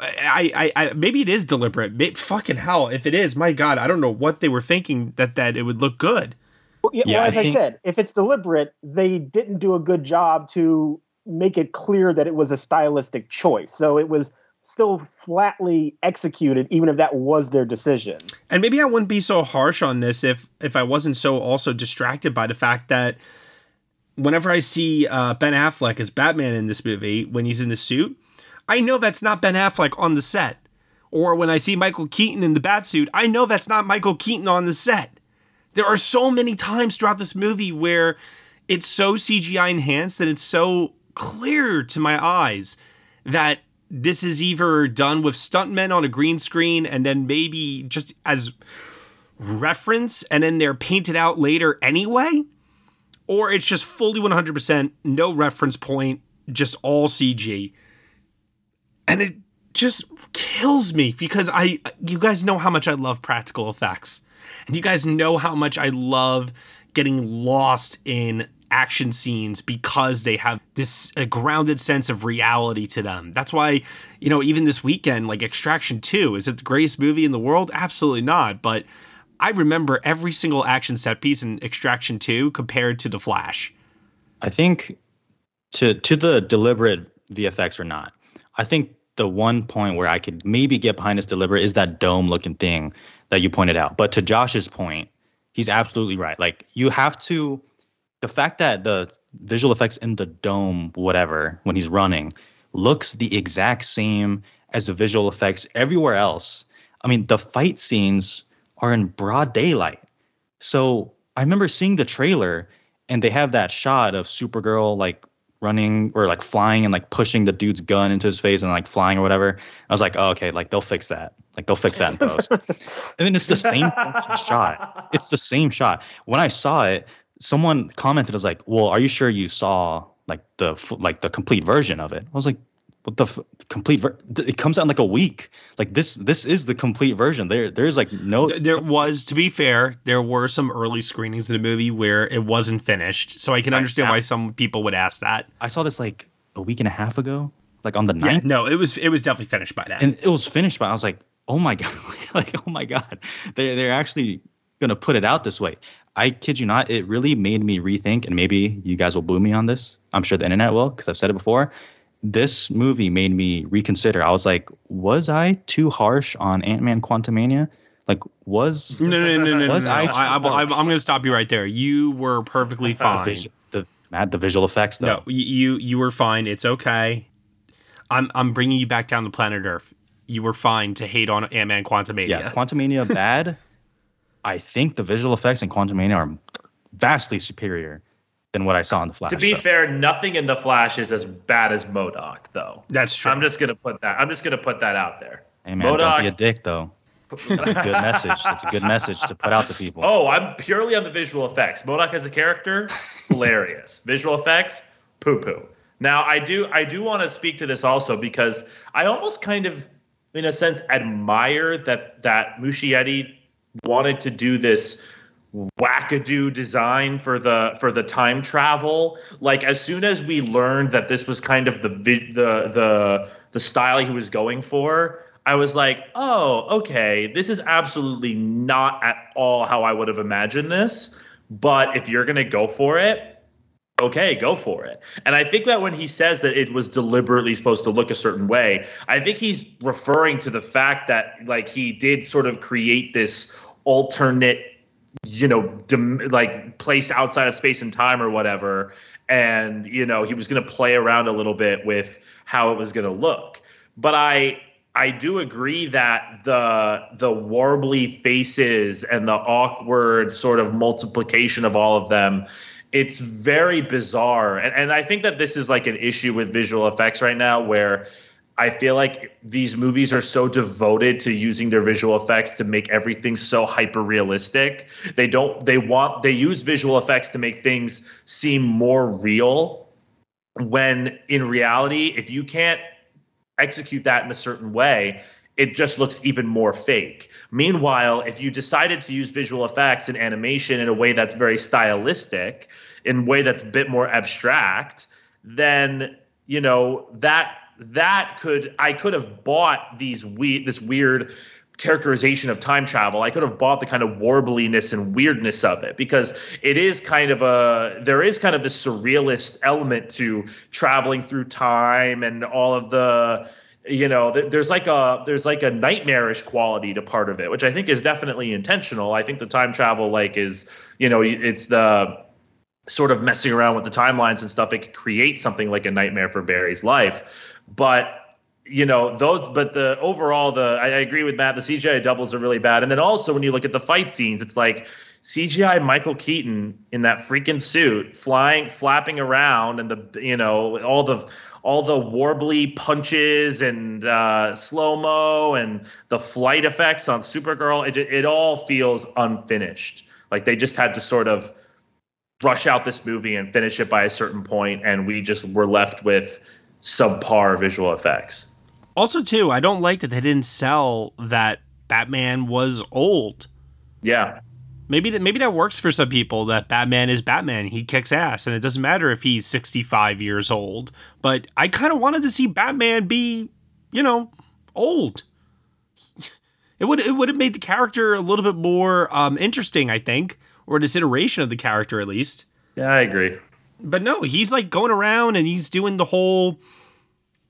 I, I, I maybe it is deliberate. Maybe, fucking hell, if it is, my god, I don't know what they were thinking that that it would look good. Well, yeah, Yeah, well, as I, think- said, if it's deliberate, they didn't do a good job to make it clear that it was a stylistic choice. So it was still flatly executed, even if that was their decision. And maybe I wouldn't be so harsh on this if if I wasn't so also distracted by the fact that whenever I see uh, Ben Affleck as Batman in this movie when he's in the suit, I know that's not Ben Affleck on the set. Or when I see Michael Keaton in the bat suit, I know that's not Michael Keaton on the set. There are so many times throughout this movie where it's so CGI enhanced and it's so clear to my eyes that this is either done with stuntmen on a green screen and then maybe just as reference and then they're painted out later anyway, or it's just fully 100% no reference point, just all CG. And it just kills me because I you guys know how much I love practical effects. And you guys know how much I love getting lost in action scenes because they have this grounded sense of reality to them. That's why, you know, even this weekend, like Extraction 2, is it the greatest movie in the world? Absolutely not. But I remember every single action set piece in Extraction 2 compared to The Flash. I think to to the deliberate VFX or not, I think the one point where I could maybe get behind this deliberate is that dome looking thing that you pointed out. But to Josh's point, he's absolutely right. Like you have to the fact that the visual effects in the dome, whatever, when he's running, looks the exact same as the visual effects everywhere else. I mean, the fight scenes are in broad daylight. So I remember seeing the trailer and they have that shot of Supergirl like running or like flying and like pushing the dude's gun into his face and like flying or whatever. I was like, oh, okay, like they'll fix that. Like they'll fix that in post. and then it's the same shot. It's the same shot. When I saw it, someone commented I was like, "Well, are you sure you saw like the like the complete version of it?" I was like, "What the f- complete? Ver- it comes out in like a week. Like this this is the complete version. There there's like no There was, to be fair, there were some early screenings of the movie where it wasn't finished, so I can understand why some people would ask that. I saw this like a week and a half ago, like on the Yeah, no, it was it was definitely finished by then. and it was finished, by I was like, "Oh my god!" like, "Oh my god!" They they're actually gonna put it out this way. I kid you not, it really made me rethink, and maybe you guys will boo me on this. I'm sure the internet will, because I've said it before. This movie made me reconsider. I was like, was I too harsh on Ant Man Quantumania? Like, was no, no, no, no, no. was no, I? no. I, I, harsh? am going to stop you right there. You were perfectly the, fine. vis- the Matt, the visual effects though. No, you you were fine. It's okay. I'm I'm bringing you back down to planet Earth. You were fine to hate on Ant Man Quantumania. Yeah, Quantumania bad. I think the visual effects in Quantumania are vastly superior than what I saw in the Flash. To be though. fair, nothing in the Flash is as bad as MODOK, though. That's true. I'm just gonna put that. I'm just gonna put that out there. hey man, don't be a dick though. That's a good message. That's a good message to put out to people. Oh, I'm purely on the visual effects. MODOK as a character, hilarious. Visual effects, poo poo. Now, I do I do want to speak to this also because I almost kind of, in a sense, admire that that Muschietti wanted to do this wackadoo design for the for the time travel. Like as soon as we learned that this was kind of the the the the style he was going for, I was like, "Oh, okay, this is absolutely not at all how I would have imagined this." But if you're going to go for it, okay, go for it. And I think that when he says that it was deliberately supposed to look a certain way, I think he's referring to the fact that like he did sort of create this alternate you know dim- like place outside of space and time or whatever and you know he was going to play around a little bit with how it was going to look but i i do agree that the the warbly faces and the awkward sort of multiplication of all of them it's very bizarre and, and i think that this is like an issue with visual effects right now where I feel like these movies are so devoted to using their visual effects to make everything so hyper realistic. They don't they want they use visual effects to make things seem more real when in reality if you can't execute that in a certain way it just looks even more fake. Meanwhile, if you decided to use visual effects and animation in a way that's very stylistic, in a way that's a bit more abstract, then you know that that could I could have bought these we this weird characterization of time travel. I could have bought the kind of warbliness and weirdness of it because it is kind of a there is kind of the surrealist element to traveling through time and all of the you know th- there's like a there's like a nightmarish quality to part of it which i think is definitely intentional. I think the time travel like is you know it's the sort of messing around with the timelines and stuff it could create something like a nightmare for barry's life. But you know those but the overall the I, I agree with matt the cgi doubles are really bad. And then also when you look at the fight scenes it's like cgi michael keaton in that freaking suit flying flapping around and the you know all the all the warbly punches and uh, slow mo and the flight effects on Supergirl, it, it all feels unfinished. Like they just had to sort of rush out this movie and finish it by a certain point, and we just were left with subpar visual effects. Also, too, I don't like that they didn't sell that Batman was old. Yeah. Maybe that maybe that works for some people that Batman is Batman. He kicks ass and it doesn't matter if he's 65 years old. But I kind of wanted to see Batman be, you know, old. It would it would have made the character a little bit more um, interesting, I think, or this iteration of the character at least. Yeah, I agree. But no, he's like going around and he's doing the whole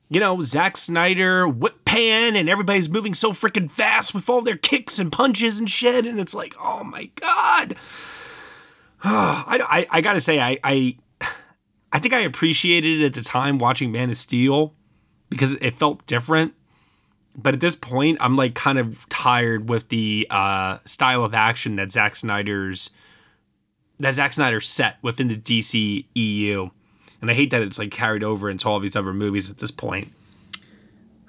you know, Zack Snyder whip pan and everybody's moving so freaking fast with all their kicks and punches and shit. And it's like, oh my God. I, I, I gotta say, I, I, I think I appreciated it at the time watching Man of Steel because it felt different. But at this point, I'm like kind of tired with the uh, style of action that Zack Snyder's that Zack Snyder set within the DC EU. And I hate that it's like carried over into all these other movies at this point.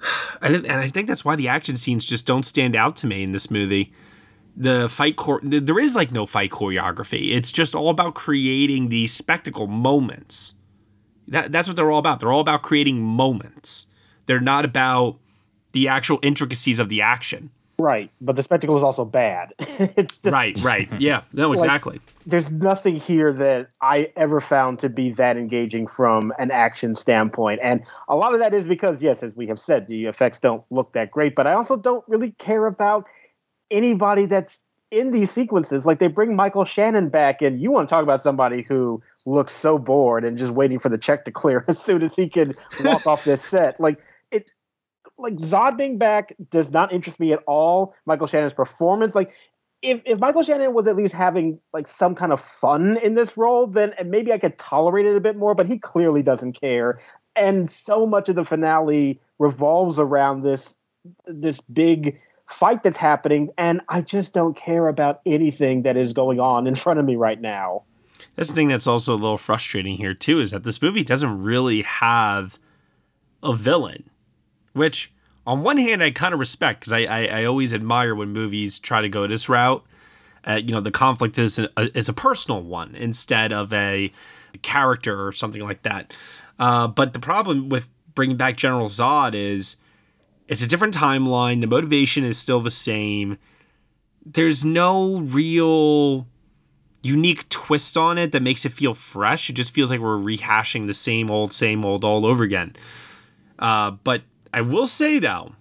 And, and I think that's why the action scenes just don't stand out to me in this movie. the fight core there is like no fight choreography it's just all about creating these spectacle moments that, that's what they're all about they're all about creating moments they're not about the actual intricacies of the action Right, but the spectacle is also bad. it's just, right, right, yeah, no, exactly. Like, there's nothing here that I ever found to be that engaging from an action standpoint, and a lot of that is because, yes, as we have said, the effects don't look that great. But I also don't really care about anybody that's in these sequences. Like they bring Michael Shannon back, and you want to talk about somebody who looks so bored and just waiting for the check to clear as soon as he can walk off this set. Like it like Zod being back does not interest me at all. Michael Shannon's performance, like if if Michael Shannon was at least having like some kind of fun in this role, then maybe I could tolerate it a bit more. But he clearly doesn't care, and so much of the finale revolves around this this big fight that's happening, and I just don't care about anything that is going on in front of me right now. That's the thing that's also a little frustrating here too, is that this movie doesn't really have a villain which on one hand I kind of respect because I, I, I always admire when movies try to go this route. Uh, you know, the conflict is a, is a personal one instead of a character or something like that. Uh, but the problem with bringing back General Zod is it's a different timeline. The motivation is still the same. There's no real unique twist on it that makes it feel fresh. It just feels like we're rehashing the same old, same old all over again. Uh, but I will say though,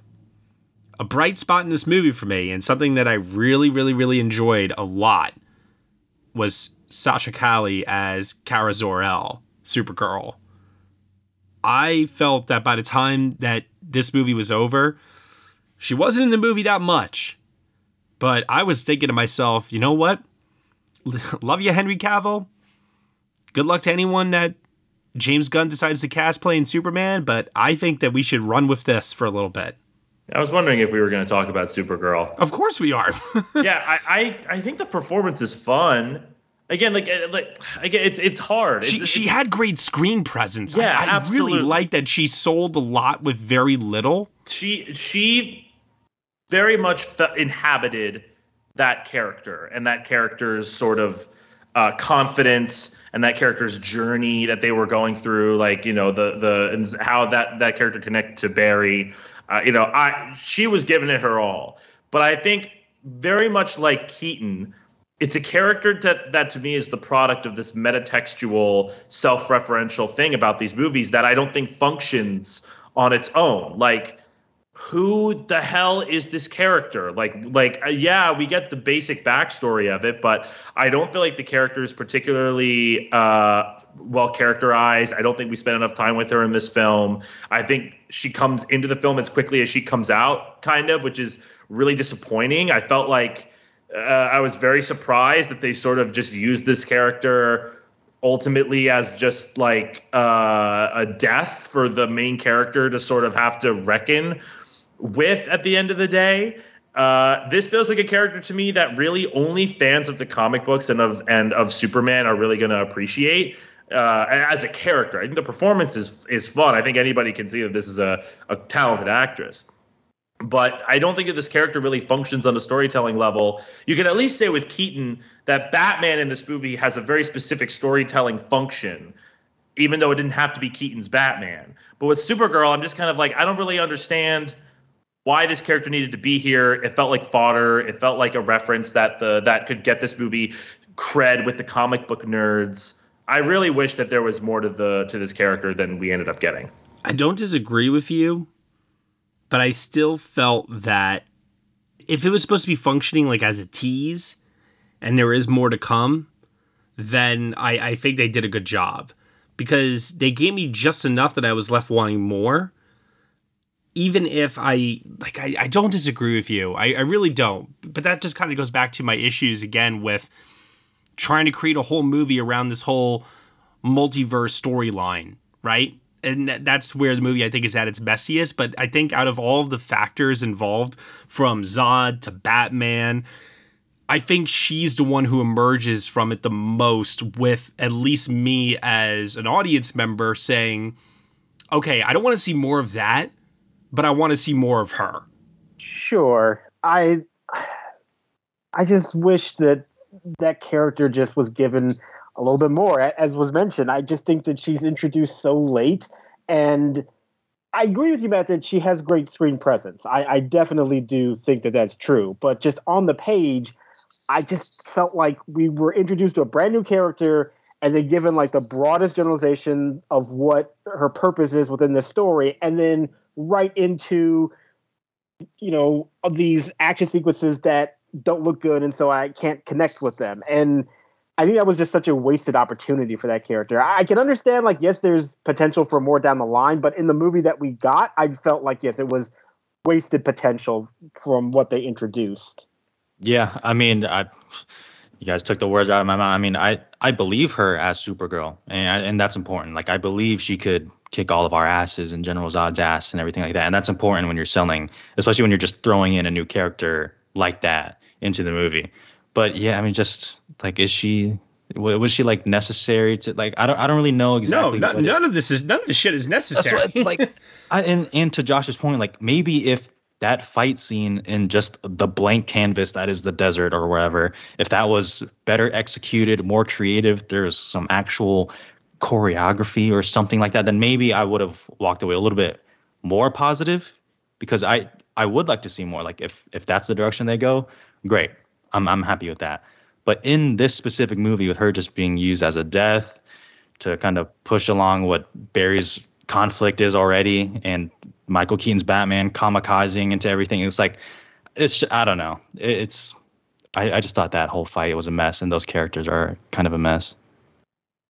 a bright spot in this movie for me, and something that I really, really, really enjoyed a lot, was Sasha Calle as Kara Zor-El, Supergirl. I felt that by the time that this movie was over, she wasn't in the movie that much. But I was thinking to myself, you know what? Love you, Henry Cavill. Good luck to anyone that James Gunn decides to cast playing Superman, but I think that we should run with this for a little bit. I was wondering if we were going to talk about Supergirl. Of course we are. yeah, I, I, I think the performance is fun. Again, like uh, like again, it's it's hard. She it's, she it's, had great screen presence. Yeah, I, I absolutely. really like that she sold a lot with very little. She she very much inhabited that character and that character's sort of uh, confidence and that character's journey that they were going through, like you know the the and how that that character connected to Barry. Uh, you know, I she was giving it her all, but I think very much like Keaton, it's a character that that to me is the product of this metatextual, self-referential thing about these movies that I don't think functions on its own. Like who the hell is this character? Like, like, uh, yeah, we get the basic backstory of it, but I don't feel like the character is particularly uh, well characterized. I don't think we spent enough time with her in this film. I think she comes into the film as quickly as she comes out, kind of, which is really disappointing. I felt like uh, I was very surprised that they sort of just used this character ultimately as just like uh, a death for the main character to sort of have to reckon with at the end of the day. Uh, this feels like a character to me that really only fans of the comic books and of and of Superman are really going to appreciate uh, as a character. I think the performance is is fun. I think anybody can see that this is a, a talented actress. But I don't think that this character really functions on a storytelling level. You can at least say with Keaton that Batman in this movie has a very specific storytelling function, even though it didn't have to be Keaton's Batman. But with Supergirl, I'm just kind of like, I don't really understand – why this character needed to be here. It felt like fodder. It felt like a reference that the that could get this movie cred with the comic book nerds. I really wish that there was more to the to this character than we ended up getting. I don't disagree with you, but I still felt that if it was supposed to be functioning like as a tease and there is more to come, then I, I think they did a good job because they gave me just enough that I was left wanting more even if I like I, I don't disagree with you. I, I really don't. But that just kind of goes back to my issues again with trying to create a whole movie around this whole multiverse storyline, right? And that's where the movie I think is at its messiest. But I think out of all of the factors involved, from Zod to Batman, I think she's the one who emerges from it the most, with at least me as an audience member saying, okay, I don't want to see more of that but I want to see more of her. Sure. I I just wish that that character just was given a little bit more. As was mentioned, I just think that she's introduced so late, and I agree with you, Matt, that she has great screen presence. I, I definitely do think that that's true. But just on the page, I just felt like we were introduced to a brand new character and then given like the broadest generalization of what her purpose is within the story, and then right into you know these action sequences that don't look good, and so I can't connect with them. And I think that was just such a wasted opportunity for that character. I can understand, like, yes, there's potential for more down the line, but in the movie that we got, I felt like yes, it was wasted potential from what they introduced. Yeah, I mean, I you guys took the words out of my mouth. I mean, I I believe her as Supergirl, and and that's important. Like I believe she could kick all of our asses and General Zod's ass and everything like that, and that's important when you're selling, especially when you're just throwing in a new character like that into the movie. But yeah, I mean, just like is she was she like necessary to like I don't I don't really know exactly. No, no none it, of this is none of this shit is necessary. it's like, I, and and to Josh's point, like maybe if that fight scene in just the blank canvas that is the desert or wherever, if that was better executed, more creative, there's some actual choreography or something like that, then maybe I would have walked away a little bit more positive because I I would like to see more. Like if if that's the direction they go, great. I'm I'm happy with that. But in this specific movie, with her just being used as a death to kind of push along what Barry's conflict is already, and Michael Keaton's Batman kamikazing into everything. It's like, it's I don't know. It's I, I just thought that whole fight was a mess, and those characters are kind of a mess.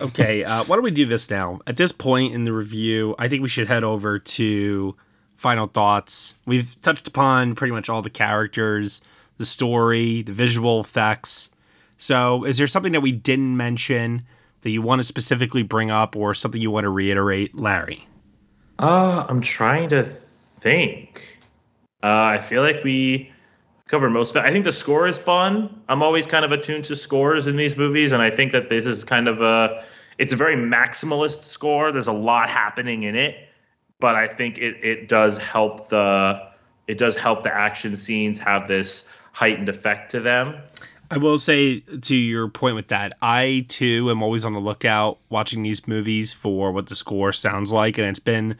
okay, uh, why don't we do this now? At this point in the review, I think we should head over to final thoughts. We've touched upon pretty much all the characters, the story, the visual effects. So, is there something that we didn't mention that you want to specifically bring up or something you want to reiterate, Larry? Uh, I'm trying to think. Uh, I feel like we cover most of it. I think the score is fun. I'm always kind of attuned to scores in these movies, and I think that this is kind of a it's a very maximalist score. There's a lot happening in it, but I think it it does help the it does help the action scenes have this heightened effect to them. I will say to your point with that, I too am always on the lookout watching these movies for what the score sounds like, and it's been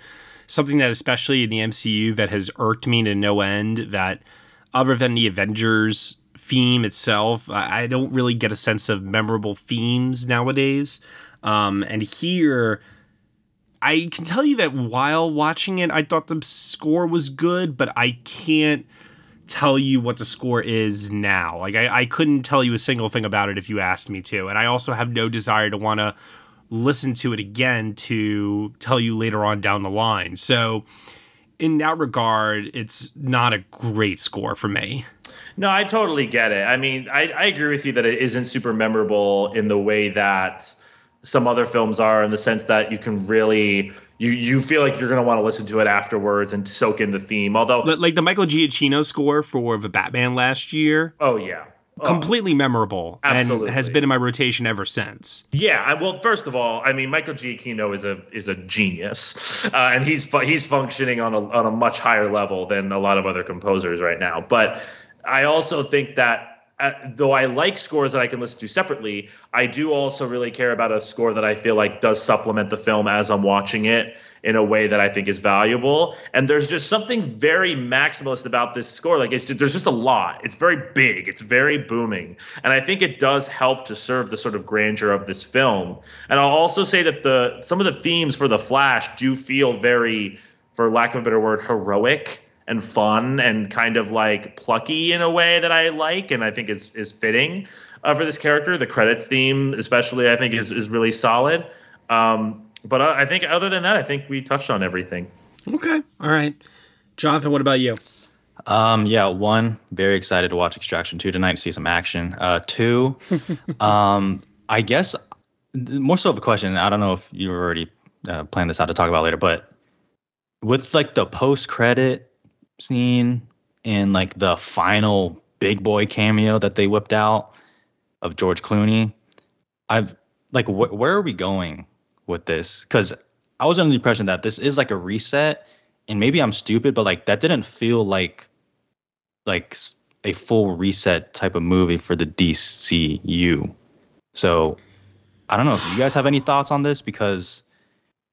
something that especially in the MCU that has irked me to no end that other than the Avengers theme itself, I don't really get a sense of memorable themes nowadays. Um, and here, I can tell you that while watching it, I thought the score was good, but I can't tell you what the score is now. Like, I, I couldn't tell you a single thing about it if you asked me to. And I also have no desire to want to listen to it again to tell you later on down the line. So, in that regard, it's not a great score for me. No, I totally get it. I mean, I, I agree with you that it isn't super memorable in the way that some other films are, in the sense that you can really you you feel like you're going to want to listen to it afterwards and soak in the theme. Although, like the Michael Giacchino score for the Batman last year. Oh yeah, Oh, completely memorable absolutely. and has been in my rotation ever since. Yeah, I, well, first of all, I mean Michael Giacchino is a is a genius, uh, and he's he's functioning on a on a much higher level than a lot of other composers right now. But I also think that uh, though I like scores that I can listen to separately, I do also really care about a score that I feel like does supplement the film as I'm watching it in a way that I think is valuable. And there's just something very maximalist about this score. Like it's there's just a lot. It's very big. It's very booming, and I think it does help to serve the sort of grandeur of this film. And I'll also say that the some of the themes for the Flash do feel very, for lack of a better word, heroic and fun and kind of like plucky in a way that I like and I think is is fitting uh, for this character. The credits theme, especially, I think is is really solid. Um, but I, I think other than that, I think we touched on everything. Okay, all right, Jonathan. What about you? Um, yeah, one, very excited to watch Extraction 2 tonight to see some action. Uh, two, um, I guess more so of a question. I don't know if you already uh, planned this out to talk about later, but with like the post credit scene and like the final big boy cameo that they whipped out of George Clooney, I've like, wh- where are we going with this? Because I was under the impression that this is like a reset, and maybe I'm stupid, but like that didn't feel like like a full reset type of movie for the DCU. So I don't know if you guys have any thoughts on this because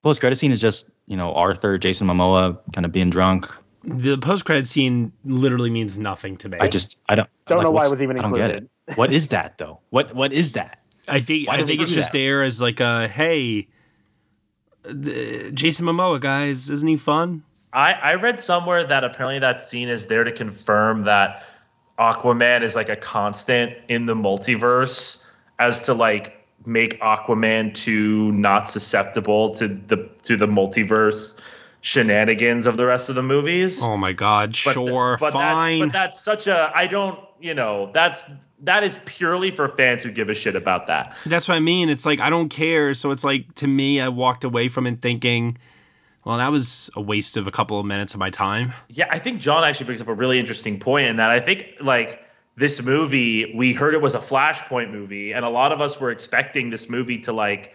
post credit scene is just you know Arthur, Jason Momoa kind of being drunk. The post credit scene literally means nothing to me. I just I don't don't like, know why it was even I don't get included. it. What is that though? What what is that? I think Why I think it's just that? there as like a hey, the, Jason Momoa guys, isn't he fun? I, I read somewhere that apparently that scene is there to confirm that Aquaman is like a constant in the multiverse as to like make Aquaman 2 not susceptible to the to the multiverse shenanigans of the rest of the movies. Oh my god, But sure, but fine. That's, but that's such a I don't you know that's that is purely for fans who give a shit about that. That's what I mean. It's like I don't care. So it's like to me, I walked away from it thinking, well, that was a waste of a couple of minutes of my time. Yeah, I think John actually brings up a really interesting point in that I think like this movie, we heard it was a Flashpoint movie, and a lot of us were expecting this movie to like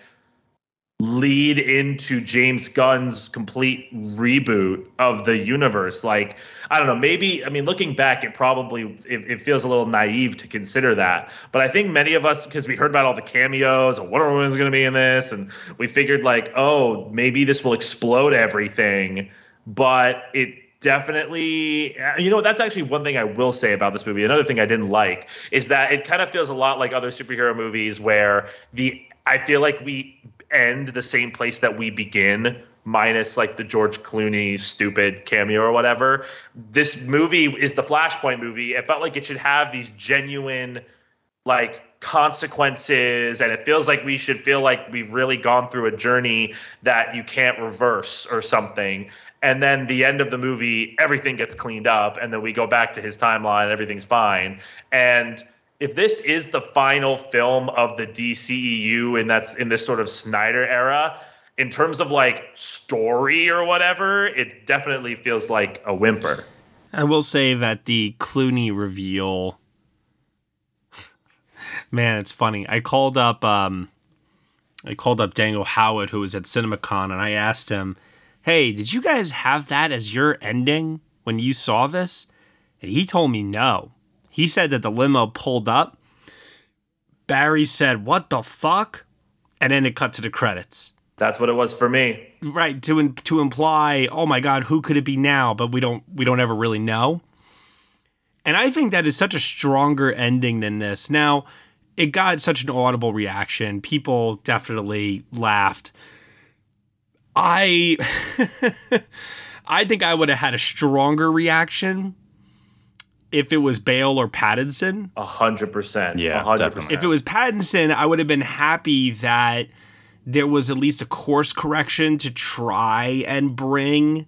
lead into James Gunn's complete reboot of the universe. Like, I don't know, maybe I mean looking back, it probably it, it feels a little naive to consider that. But I think many of us, because we heard about all the cameos and Wonder Woman's gonna be in this, and we figured like, oh, maybe this will explode everything. But it definitely uh, you know that's actually one thing i will say about this movie another thing i didn't like is that it kind of feels a lot like other superhero movies where the i feel like we end the same place that we begin minus like the george clooney stupid cameo or whatever this movie is the flashpoint movie. It felt like it should have these genuine like consequences and it feels like we should feel like we've really gone through a journey that you can't reverse or something. And then the end of the movie everything gets cleaned up and then we go back to his timeline everything's fine. And if this is the final film of the DCEU and that's in this sort of Snyder era in terms of like story or whatever it definitely feels like a whimper I will say that the Clooney reveal, man, it's funny. I called up, um, I called up Daniel Howard, who was at CinemaCon, and I asked him, "Hey, did you guys have that as your ending when you saw this?" And he told me no. He said that the limo pulled up. Barry said, "What the fuck?" And then it cut to the credits. that's what it was for me Right to to imply, oh my God, who could it be now? But we don't we don't ever really know. And I think that is such a stronger ending than this. Now, it got such an audible reaction. People definitely laughed. I I think I would have had a stronger reaction if it was Bale or Pattinson. A hundred percent. Yeah, A hundred definitely. percent. If it was Pattinson, I would have been happy that there was at least a course correction to try and bring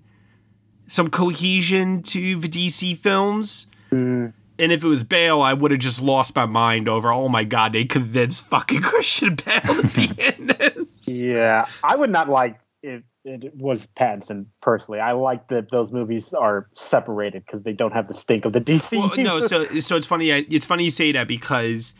some cohesion to the DC films. Mm. And if it was Bale, I would have just lost my mind over, oh my god, they convinced fucking Christian Bale to be in this. Yeah, I would not like if it was Pattinson personally. I like that those movies are separated because they don't have the stink of the DC. Well, no, so so it's funny. It's funny you say that because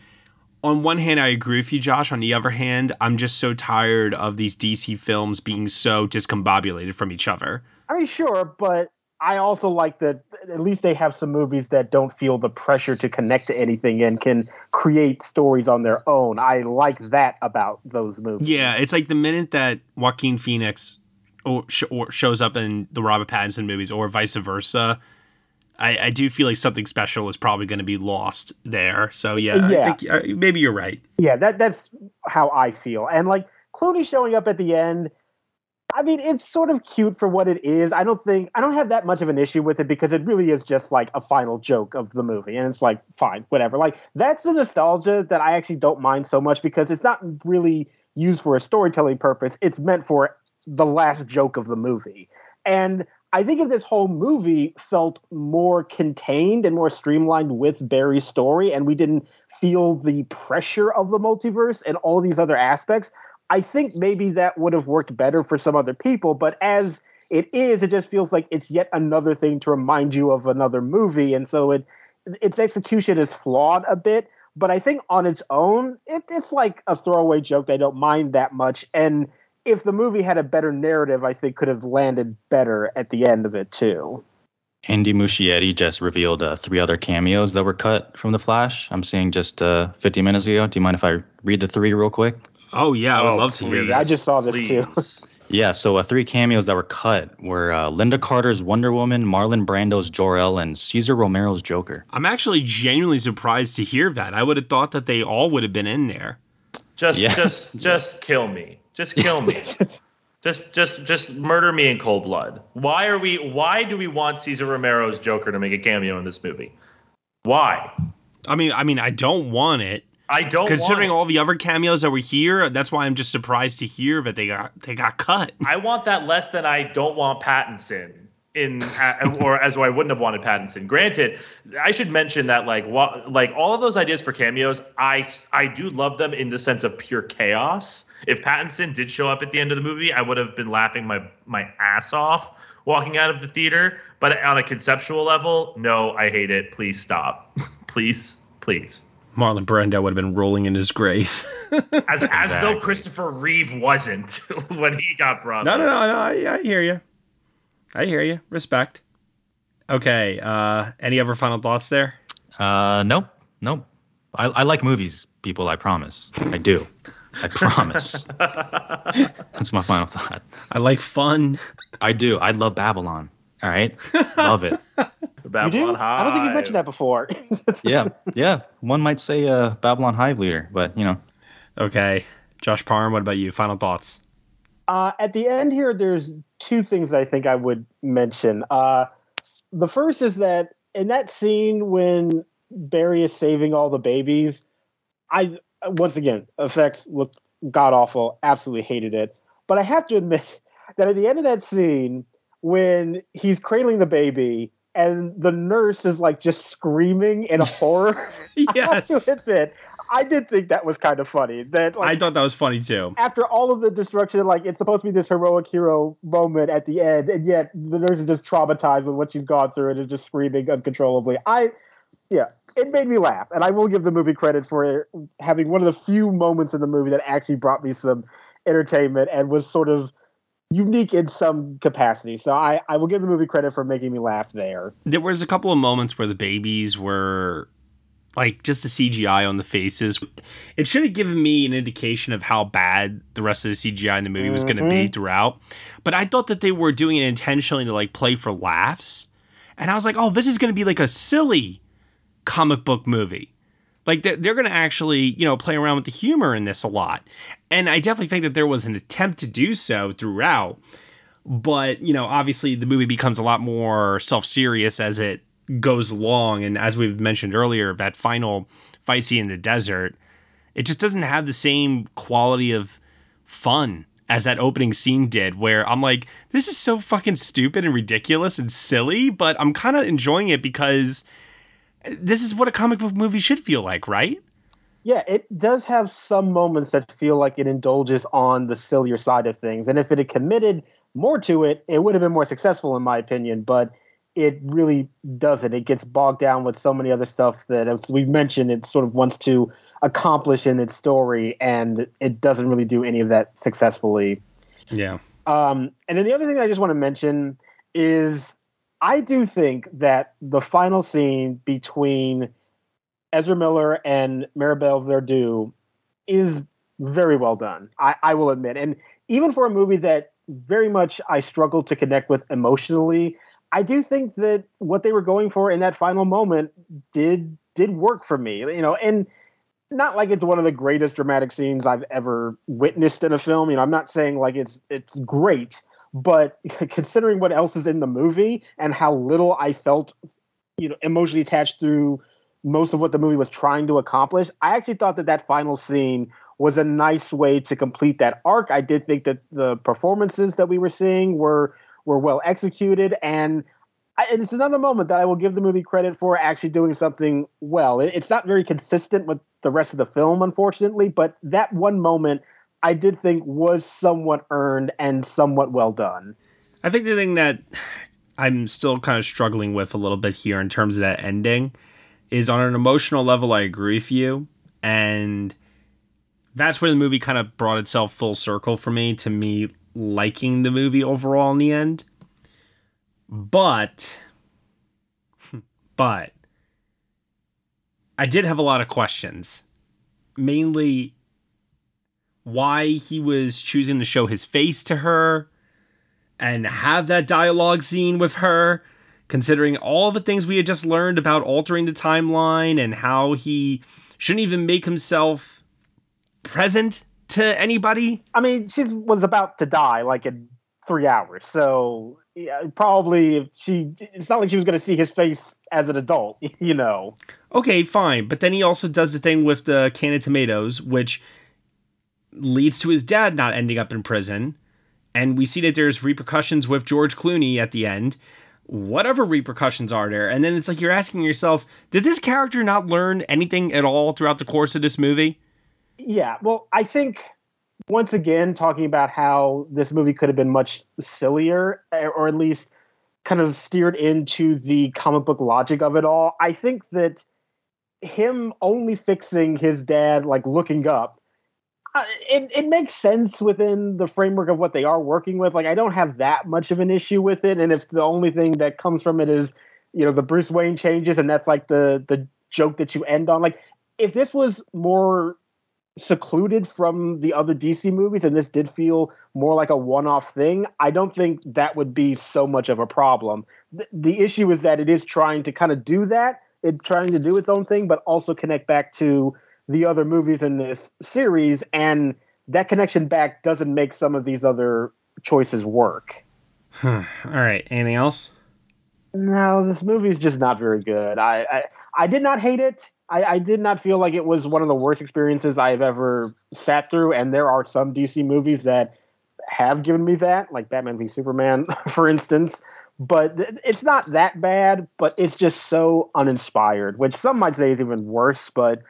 on one hand, I agree with you, Josh. On the other hand, I'm just so tired of these DC films being so discombobulated from each other. I mean, sure, but I also like that at least they have some movies that don't feel the pressure to connect to anything and can create stories on their own. I like that about those movies. Yeah, it's like the minute that Joaquin Phoenix or, sh- or shows up in the Robert Pattinson movies, or vice versa, I, I do feel like something special is probably going to be lost there. So yeah, Yeah. I think uh, maybe you're right. Yeah, that that's how I feel. And like Clooney showing up at the end, I mean, it's sort of cute for what it is. I don't think I don't have that much of an issue with it because it really is just like a final joke of the movie, and it's like fine, whatever. Like that's the nostalgia that I actually don't mind so much because it's not really used for a storytelling purpose. It's meant for the last joke of the movie. And I think if this whole movie felt more contained and more streamlined with Barry's story, and we didn't feel the pressure of the multiverse and all these other aspects, I think maybe that would have worked better for some other people. But as it is, it just feels like it's yet another thing to remind you of another movie, and so it its execution is flawed a bit. But I think on its own, it, it's like a throwaway joke. They don't mind that much, and if the movie had a better narrative, I think could have landed better at the end of it too. Andy Muschietti just revealed uh, three other cameos that were cut from The Flash. I'm seeing just uh, 50 minutes ago. Do you mind if I read the three real quick? Oh yeah, I would Oh, love to hear please. that. I just saw this too. Yeah, so uh, three cameos that were cut were uh, Lynda Carter's Wonder Woman, Marlon Brando's Jor-El, and Cesar Romero's Joker. I'm actually genuinely surprised to hear that. I would have thought that they all would have been in there. Just, Yeah. just, just kill me. Just kill me. just, just, just murder me in cold blood. Why are we? Why do we want Cesar Romero's Joker to make a cameo in this movie? Why? I mean, I mean, I don't want it. I don't. Considering want it. all the other cameos that were here, that's why I'm just surprised to hear that they got they got cut. I want that less than I don't want Pattinson in, or as I wouldn't have wanted Pattinson. Granted, I should mention that like what like all of those ideas for cameos, I I do love them in the sense of pure chaos. If Pattinson did show up at the end of the movie, I would have been laughing my my ass off walking out of the theater. But on a conceptual level, no, I hate it. Please stop. please, please. Marlon Brando would have been rolling in his grave. As as though Christopher Reeve wasn't when he got brought. no, up. no, no, no. I, I hear you. I hear you. Respect. Okay. Uh, any other final thoughts there? Uh, nope, nope. I, I like movies, people. I promise. I do. I promise. That's my final thought. I like fun. I do. I love Babylon. All right, love it. You Babylon do? I don't think you've mentioned that before. Yeah, yeah. One might say uh, Babylon Hive leader, but you know, Okay. Josh Parham, what about you? Final thoughts? Uh, at the end here, there's two things I think I would mention. Uh, the first is that in that scene when Barry is saving all the babies, I once again effects look god awful. Absolutely hated it. But I have to admit that at the end of that scene, when he's cradling the baby and the nurse is like just screaming in horror, I have Yes. to admit, I did think that was kind of funny. That like, I thought that was funny too. after all of the destruction, like it's supposed to be this heroic hero moment at the end, and yet the nurse is just traumatized with what she's gone through and is just screaming uncontrollably. I, yeah, it made me laugh, and I will give the movie credit for having one of the few moments in the movie that actually brought me some entertainment and was sort of unique in some capacity. So I, I will give the movie credit for making me laugh there. There was a couple of moments where the babies were like just the CGI on the faces. It should have given me an indication of how bad the rest of the CGI in the movie was going to be mm-hmm. throughout. But I thought that they were doing it intentionally to like play for laughs. And I was like, oh, this is going to be like a silly comic book movie. Like they're, they're going to actually, you know, play around with the humor in this a lot. And I definitely think that there was an attempt to do so throughout. But, you know, obviously the movie becomes a lot more self serious as it goes long, And as we've mentioned earlier, that final fight scene in the desert, it just doesn't have the same quality of fun as that opening scene did, where I'm like, this is so fucking stupid and ridiculous and silly, but I'm kind of enjoying it because this is what a comic book movie should feel like, right? Yeah, it does have some moments that feel like it indulges on the sillier side of things. And if it had committed more to it, it would have been more successful, in my opinion. But it really doesn't. It gets bogged down with so many other stuff that, as we've mentioned, it sort of wants to accomplish in its story, and it doesn't really do any of that successfully. Yeah. Um, and then the other thing I just want to mention is I do think that the final scene between Ezra Miller and Maribel Verdú is very well done. I, I will admit, and even for a movie that very much I struggled to connect with emotionally, I do think that what they were going for in that final moment did did work for me. You know, and not like it's one of the greatest dramatic scenes I've ever witnessed in a film. You know, I'm not saying like it's it's great, but considering what else is in the movie and how little I felt, you know, emotionally attached through most of what the movie was trying to accomplish, I actually thought that that final scene was a nice way to complete that arc. I did think that the performances that we were seeing were were well executed, and I, it's another moment that I will give the movie credit for actually doing something well. It, it's not very consistent with the rest of the film, unfortunately, but that one moment I did think was somewhat earned and somewhat well done. I think the thing that I'm still kind of struggling with a little bit here in terms of that ending is on an emotional level, I agree with you. And that's where the movie kind of brought itself full circle for me to me liking the movie overall in the end. But, but, I did have a lot of questions. Mainly why he was choosing to show his face to her and have that dialogue scene with her, considering all the things we had just learned about altering the timeline and how he shouldn't even make himself present to anybody. I mean, she was about to die like in three hours, so yeah, probably if she. It's not like she was going to see his face as an adult, you know. Okay, fine, but then he also does the thing with the can of tomatoes, which leads to his dad not ending up in prison. And we see that there's repercussions with George Clooney at the end. Whatever repercussions are there. And then it's like you're asking yourself, did this character not learn anything at all throughout the course of this movie? Yeah, well, I think once again, talking about how this movie could have been much sillier, or at least kind of steered into the comic book logic of it all. I think that him only fixing his dad, like looking up, uh, it, it makes sense within the framework of what they are working with. Like, I don't have that much of an issue with it. And if the only thing that comes from it is, you know, the Bruce Wayne changes and that's like the the joke that you end on, like, if this was more secluded from the other DC movies and this did feel more like a one-off thing, I don't think that would be so much of a problem. The, the issue is that it is trying to kind of do that, it's trying to do its own thing, but also connect back to the other movies in this series, and that connection back doesn't make some of these other choices work. All right. Anything else? No, this movie is just not very good. I, I, I did not hate it. I, I, did not feel like it was one of the worst experiences I've ever sat through. And there are some DC movies that have given me that, like Batman v Superman, for instance. But it's not that bad, but it's just so uninspired, which some might say is even worse. But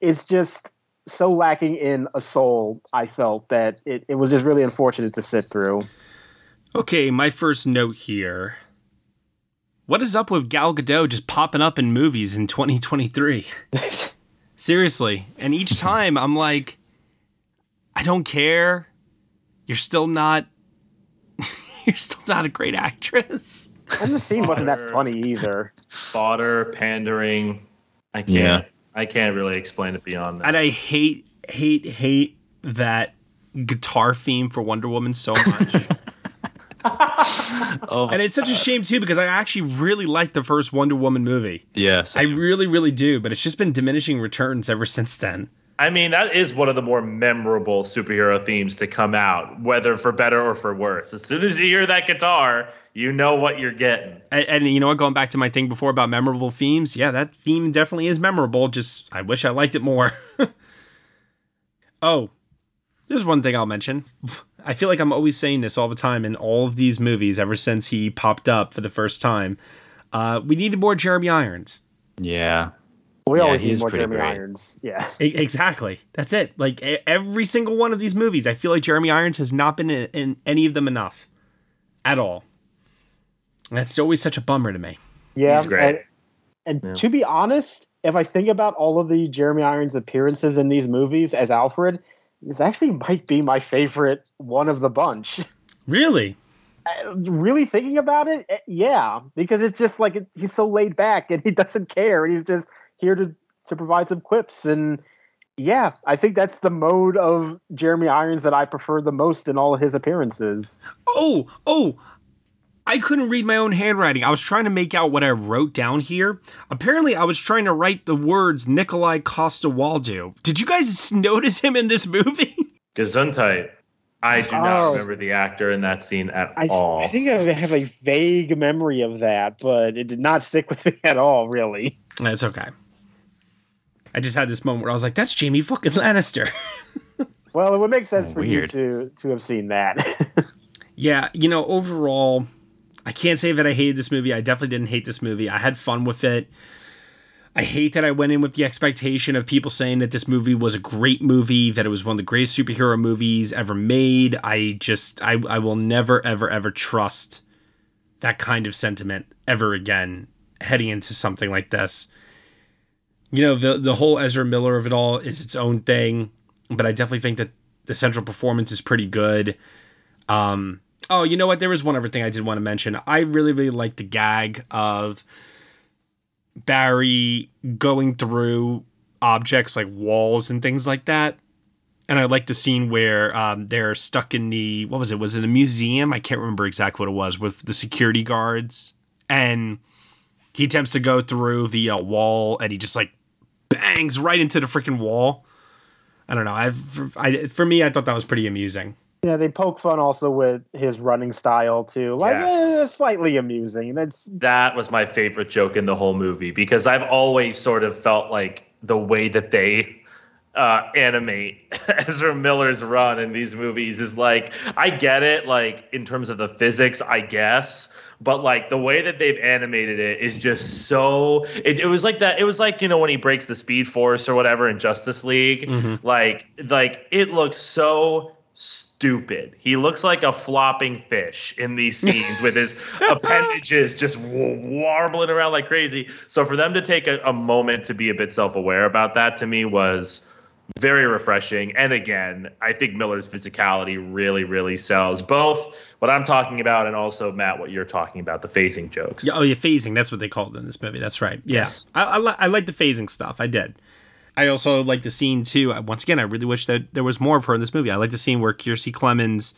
it's just so lacking in a soul. I felt that it, it was just really unfortunate to sit through. Okay, my first note here. What is up with Gal Gadot just popping up in movies in 2023? Seriously. And each time I'm like, I don't care. You're still not. you're still not a great actress. And the scene wasn't that funny either. Fodder, pandering. I can't. Yeah. I can't really explain it beyond that. And I hate, hate, hate that guitar theme for Wonder Woman so much. oh. And it's such a shame too because I actually really like the first Wonder Woman movie. Yes. I really, really do, but it's just been diminishing returns ever since then. I mean, that is one of the more memorable superhero themes to come out, whether for better or for worse. As soon as you hear that guitar, you know what you're getting. And, and, you know what? Going back to my thing before about memorable themes, yeah, that theme definitely is memorable. Just I wish I liked it more. oh, there's one thing I'll mention. I feel like I'm always saying this all the time in all of these movies ever since he popped up for the first time. Uh, we needed more Jeremy Irons. Yeah. We yeah, always need more Jeremy great. Irons. Yeah. Exactly. That's it. Like every single one of these movies, I feel like Jeremy Irons has not been in, in any of them enough at all. That's always such a bummer to me. Yeah. He's great. And, and yeah. to be honest, if I think about all of the Jeremy Irons appearances in these movies as Alfred, this actually might be my favorite one of the bunch. Really? really thinking about it, eh, yeah, because it's just like he's so laid back and he doesn't care. and He's just here to to provide some quips and yeah, I think that's the mode of Jeremy Irons that I prefer the most in all of his appearances. Oh, oh, I couldn't read my own handwriting. I was trying to make out what I wrote down here. Apparently, I was trying to write the words Nikolaj Coster-Waldau. Did you guys notice him in this movie? Gesundheit. I do not oh. remember the actor in that scene at I, all. I think I have a vague memory of that, but it did not stick with me at all, really. That's okay. I just had this moment where I was like, "That's Jamie fucking Lannister." well, it would make sense oh, for weird. you to to have seen that. yeah, you know, overall, I can't say that I hated this movie. I definitely didn't hate this movie. I had fun with it. I hate that I went in with the expectation of people saying that this movie was a great movie, that it was one of the greatest superhero movies ever made. I just, I, I will never, ever, ever trust that kind of sentiment ever again heading into something like this. You know, the the whole Ezra Miller of it all is its own thing, but I definitely think that the central performance is pretty good. Um, oh, you know what? There was one other thing I did want to mention. I really, really like the gag of Barry going through objects like walls and things like that. And I like the scene where um, they're stuck in the what was it? Was it a museum? I can't remember exactly what it was with the security guards. And he attempts to go through the uh, wall, and he just like bangs right into the freaking wall. I don't know. I've I, for me, I thought that was pretty amusing. Yeah, they poke fun also with his running style too, like Yes. eh, slightly amusing. That's That was my favorite joke in the whole movie because I've always sort of felt like the way that they uh, animate Ezra Miller's run in these movies is like I get it, like in terms of the physics, I guess, but like the way that they've animated it is just so. It, it was like that. It was like you know when he breaks the Speed Force or whatever in Justice League, like like it looks so stupid. He looks like a flopping fish in these scenes with his appendages just warbling around like crazy. So for them to take a, a moment to be a bit self-aware about that to me was very refreshing. And again, I think Miller's physicality really, really sells both what I'm talking about and also Matt, what you're talking about, the phasing jokes. Yeah, oh yeah, phasing. That's what they called it in this movie. That's right. Yeah. Yes. I, I, li- I like the phasing stuff. I did. I also like the scene too. Once again, I really wish that there was more of her in this movie. I like the scene where Kiersey Clemons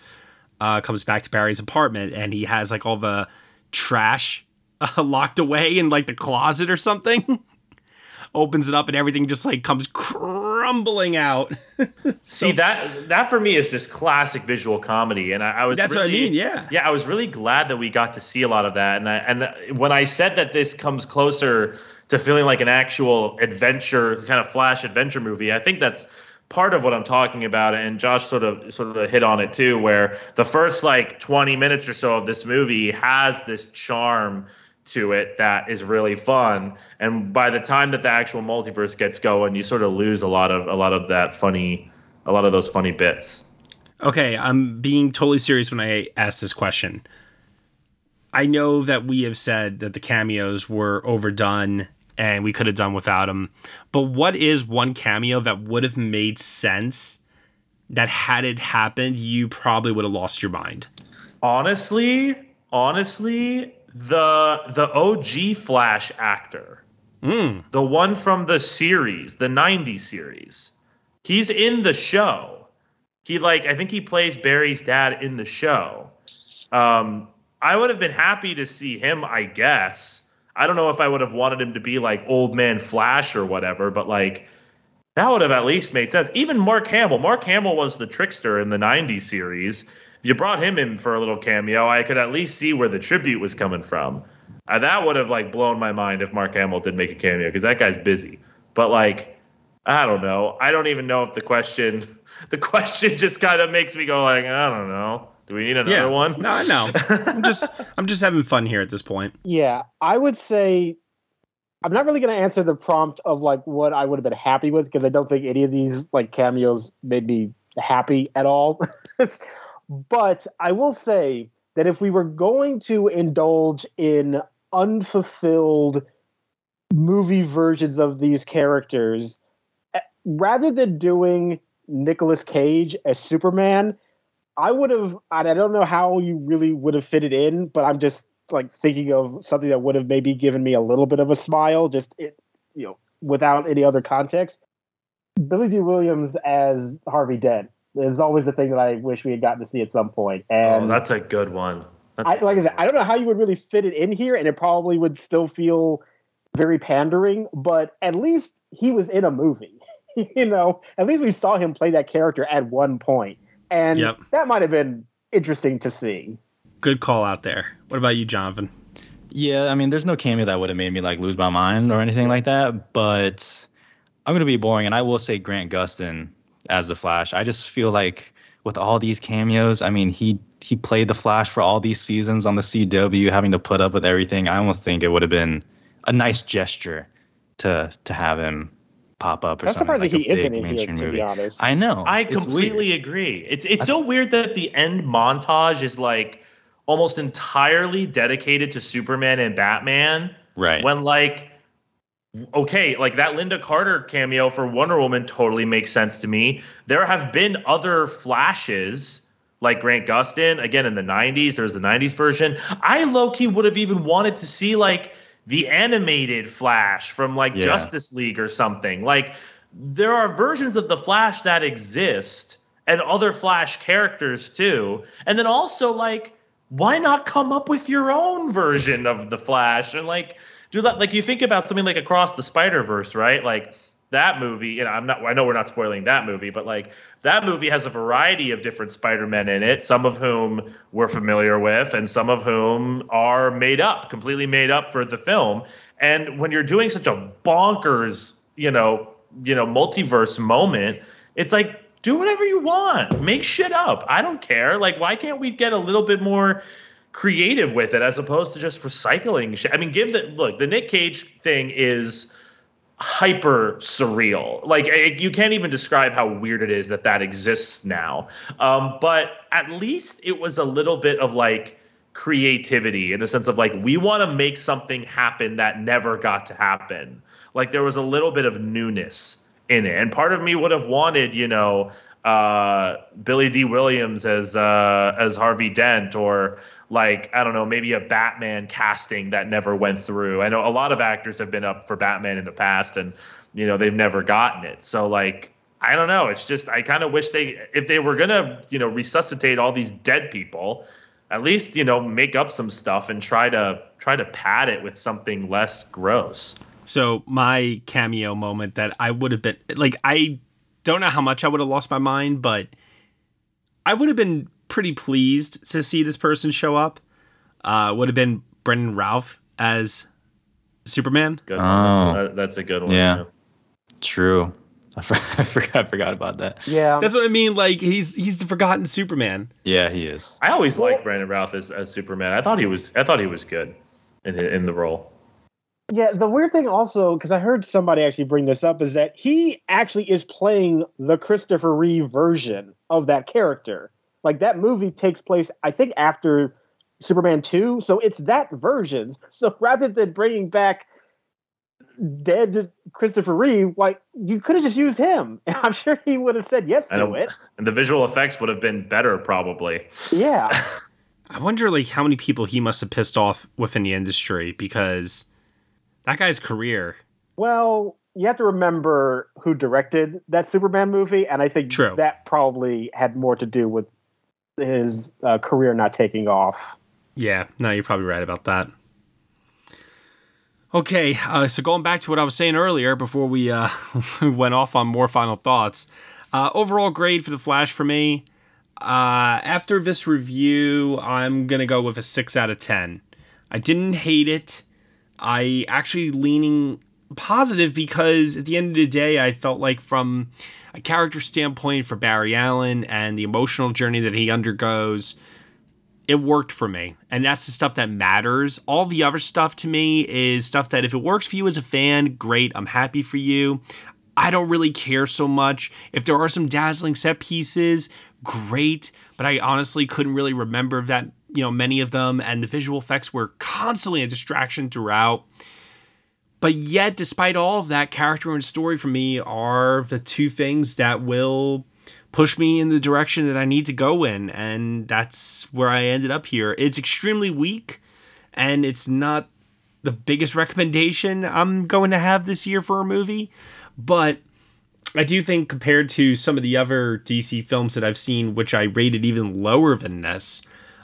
uh, comes back to Barry's apartment and he has like all the trash uh, locked away in like the closet or something. Opens it up and everything just like comes crumbling out. See that that for me is just classic visual comedy, and I, I was That's what I mean, yeah. yeah. I was really glad that we got to see a lot of that, and I, and when I said that this comes closer to feeling like an actual adventure kind of flash adventure movie, I think that's part of what I'm talking about, and Josh sort of sort of hit on it too, where the first like 20 minutes or so of this movie has this charm to it that is really fun. And by the time that the actual multiverse gets going you sort of lose a lot of a lot of that funny a lot of those funny bits. Okay, I'm being totally serious when I ask this question. I know that we have said that the cameos were overdone and we could have done without them. But what is one cameo that would have made sense that had it happened, you probably would have lost your mind? honestly honestly the the OG Flash actor the one from the series the 90s series he's in the show he like i think he plays barry's dad in the show um i would have been happy to see him i guess i don't know if i would have wanted him to be like old man flash or whatever but like that would have at least made sense even mark hamill mark hamill was the trickster in the 90s series if you brought him in for a little cameo i could at least see where the tribute was coming from uh, that would have like blown my mind if Mark Hamill did make a cameo because that guy's busy. But like, I don't know. I don't even know if the question, the question just kind of makes me go like, I don't know. Do we need another yeah. one? No, I know. I'm just I'm just having fun here at this point. yeah. I would say I'm not really going to answer the prompt of like what I would have been happy with because I don't think any of these like cameos made me happy at all. but I will say that if we were going to indulge in unfulfilled movie versions of these characters, eh, rather than doing Nicolas Cage as Superman, I would have. and I don't know how you really would have fit it in, but I'm just like thinking of something that would have maybe given me a little bit of a smile, just it, you know, without any other context. Billy Dee Williams as Harvey Dent is always the thing that I wish we had gotten to see at some point. And oh, that's a good one. I, like I said, I don't know how you would really fit it in here, and it probably would still feel very pandering. But at least he was in a movie. you know, at least we saw him play that character at one point, and Yep. that might have been interesting to see. Good call out there. What about you, Jonathan? Yeah, I mean, there's no cameo that would have made me like lose my mind or anything like that. But I'm gonna be boring, and I will say Grant Gustin as the Flash. I just feel like with all these cameos, I mean, he he played the Flash for all these seasons on the CW, having to put up with everything. I almost think it would have been a nice gesture to to have him pop up or I'm something. surprised like he a isn't in here, mainstream to be movie. honest. I know. I completely weird. agree. It's it's so weird that the end montage is like almost entirely dedicated to Superman and Batman. Right. When like okay, like that Lynda Carter cameo for Wonder Woman totally makes sense to me. There have been other flashes like Grant Gustin again in the 90s, there's the 90s version. I low key would have even wanted to see like the animated Flash from like Yeah. Justice League or something. Like there are versions of the Flash that exist and other Flash characters too. And then also like why not come up with your own version of the Flash and like do that like you think about something like Across the Spider-Verse, right? Like that movie, know, I'm not I know we're not spoiling that movie, but like that movie has a variety of different Spider-Men in it, some of whom we're familiar with and some of whom are made up, completely made up for the film. And when you're doing such a bonkers, you know, you know, multiverse moment, it's like do whatever you want. Make shit up. I don't care. Like why can't we get a little bit more creative with it as opposed to just recycling shit? I mean, give the look, the Nick Cage thing is hyper surreal. Like eh, you can't even describe how weird it is that that exists now. Um, but at least it was a little bit of like creativity in the sense of like we want to make something happen that never got to happen. Like there was a little bit of newness in it, and part of me would have wanted, you know, uh, Billy Dee Williams as uh, as Harvey Dent, or like I don't know, maybe a Batman casting that never went through. I know a lot of actors have been up for Batman in the past, and you know they've never gotten it. So like I don't know. It's just I kind of wish they if they were gonna you know resuscitate all these dead people, at least you know make up some stuff and try to try to pad it with something less gross. So my cameo moment that I would have been like I don't know how much I would have lost my mind, but I would have been pretty pleased to see this person show up. Uh, would have been Brandon Routh as Superman. Good. Oh. That's, a, that's a good one. Yeah. True. I, for, I forgot. I forgot about that. Yeah. That's what I mean. Like he's he's the forgotten Superman. Yeah, he is. I always liked Brandon Routh as, as Superman. I thought he was I thought he was good in in the role. Yeah, the weird thing also, because I heard somebody actually bring this up, is that he actually is playing the Christopher Reeve version of that character. Like that movie takes place, I think, after Superman 2. So it's that version. So rather than bringing back dead Christopher Reeve, like you could have just used him. And I'm sure he would have said yes to it. And the visual effects would have been better probably. Yeah. I wonder like how many people he must have pissed off within the industry because that guy's career. Well, you have to remember who directed that Superman movie, and I think True. that probably had more to do with his uh, career not taking off. Yeah, no, you're probably right about that. Okay, uh, so going back to what I was saying earlier before we uh, went off on more final thoughts. Uh, overall grade for The Flash for me. Uh, after this review, I'm to go with a 6 out of 10. I didn't hate it. I actually leaning positive because at the end of the day, I felt like from a character standpoint for Barry Allen and the emotional journey that he undergoes, it worked for me. And that's the stuff that matters. All the other stuff to me is stuff that if it works for you as a fan, great. I'm happy for you. I don't really care so much. If there are some dazzling set pieces, great. But I honestly couldn't really remember that, you know, many of them. And the visual effects were constantly a distraction throughout. But yet, despite all of that, character and story for me are the two things that will push me in the direction that I need to go in. And that's where I ended up here. It's extremely weak, and it's not the biggest recommendation I'm going to have this year for a movie. But I do think, compared to some of the other DC films that I've seen, which I rated even lower than this,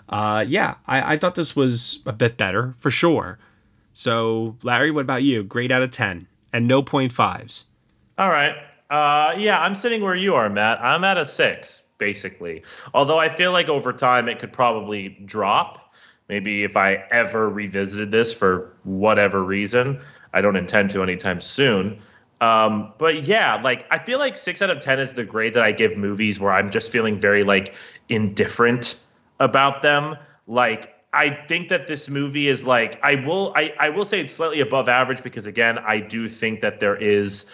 uh, yeah, I, I thought this was a bit better for sure. So, Larry, what about you? Grade out of 10 and no point fives. All right. Uh, yeah, I'm sitting where you are, Matt. I'm at a six, basically. Although I feel like over time it could probably drop. Maybe if I ever revisited this for whatever reason, I don't intend to anytime soon. Um, but yeah, like I feel like six out of ten is the grade that I give movies where I'm just feeling very like indifferent about them. Like I think that this movie is like I will I, I will say it's slightly above average because again I do think that there is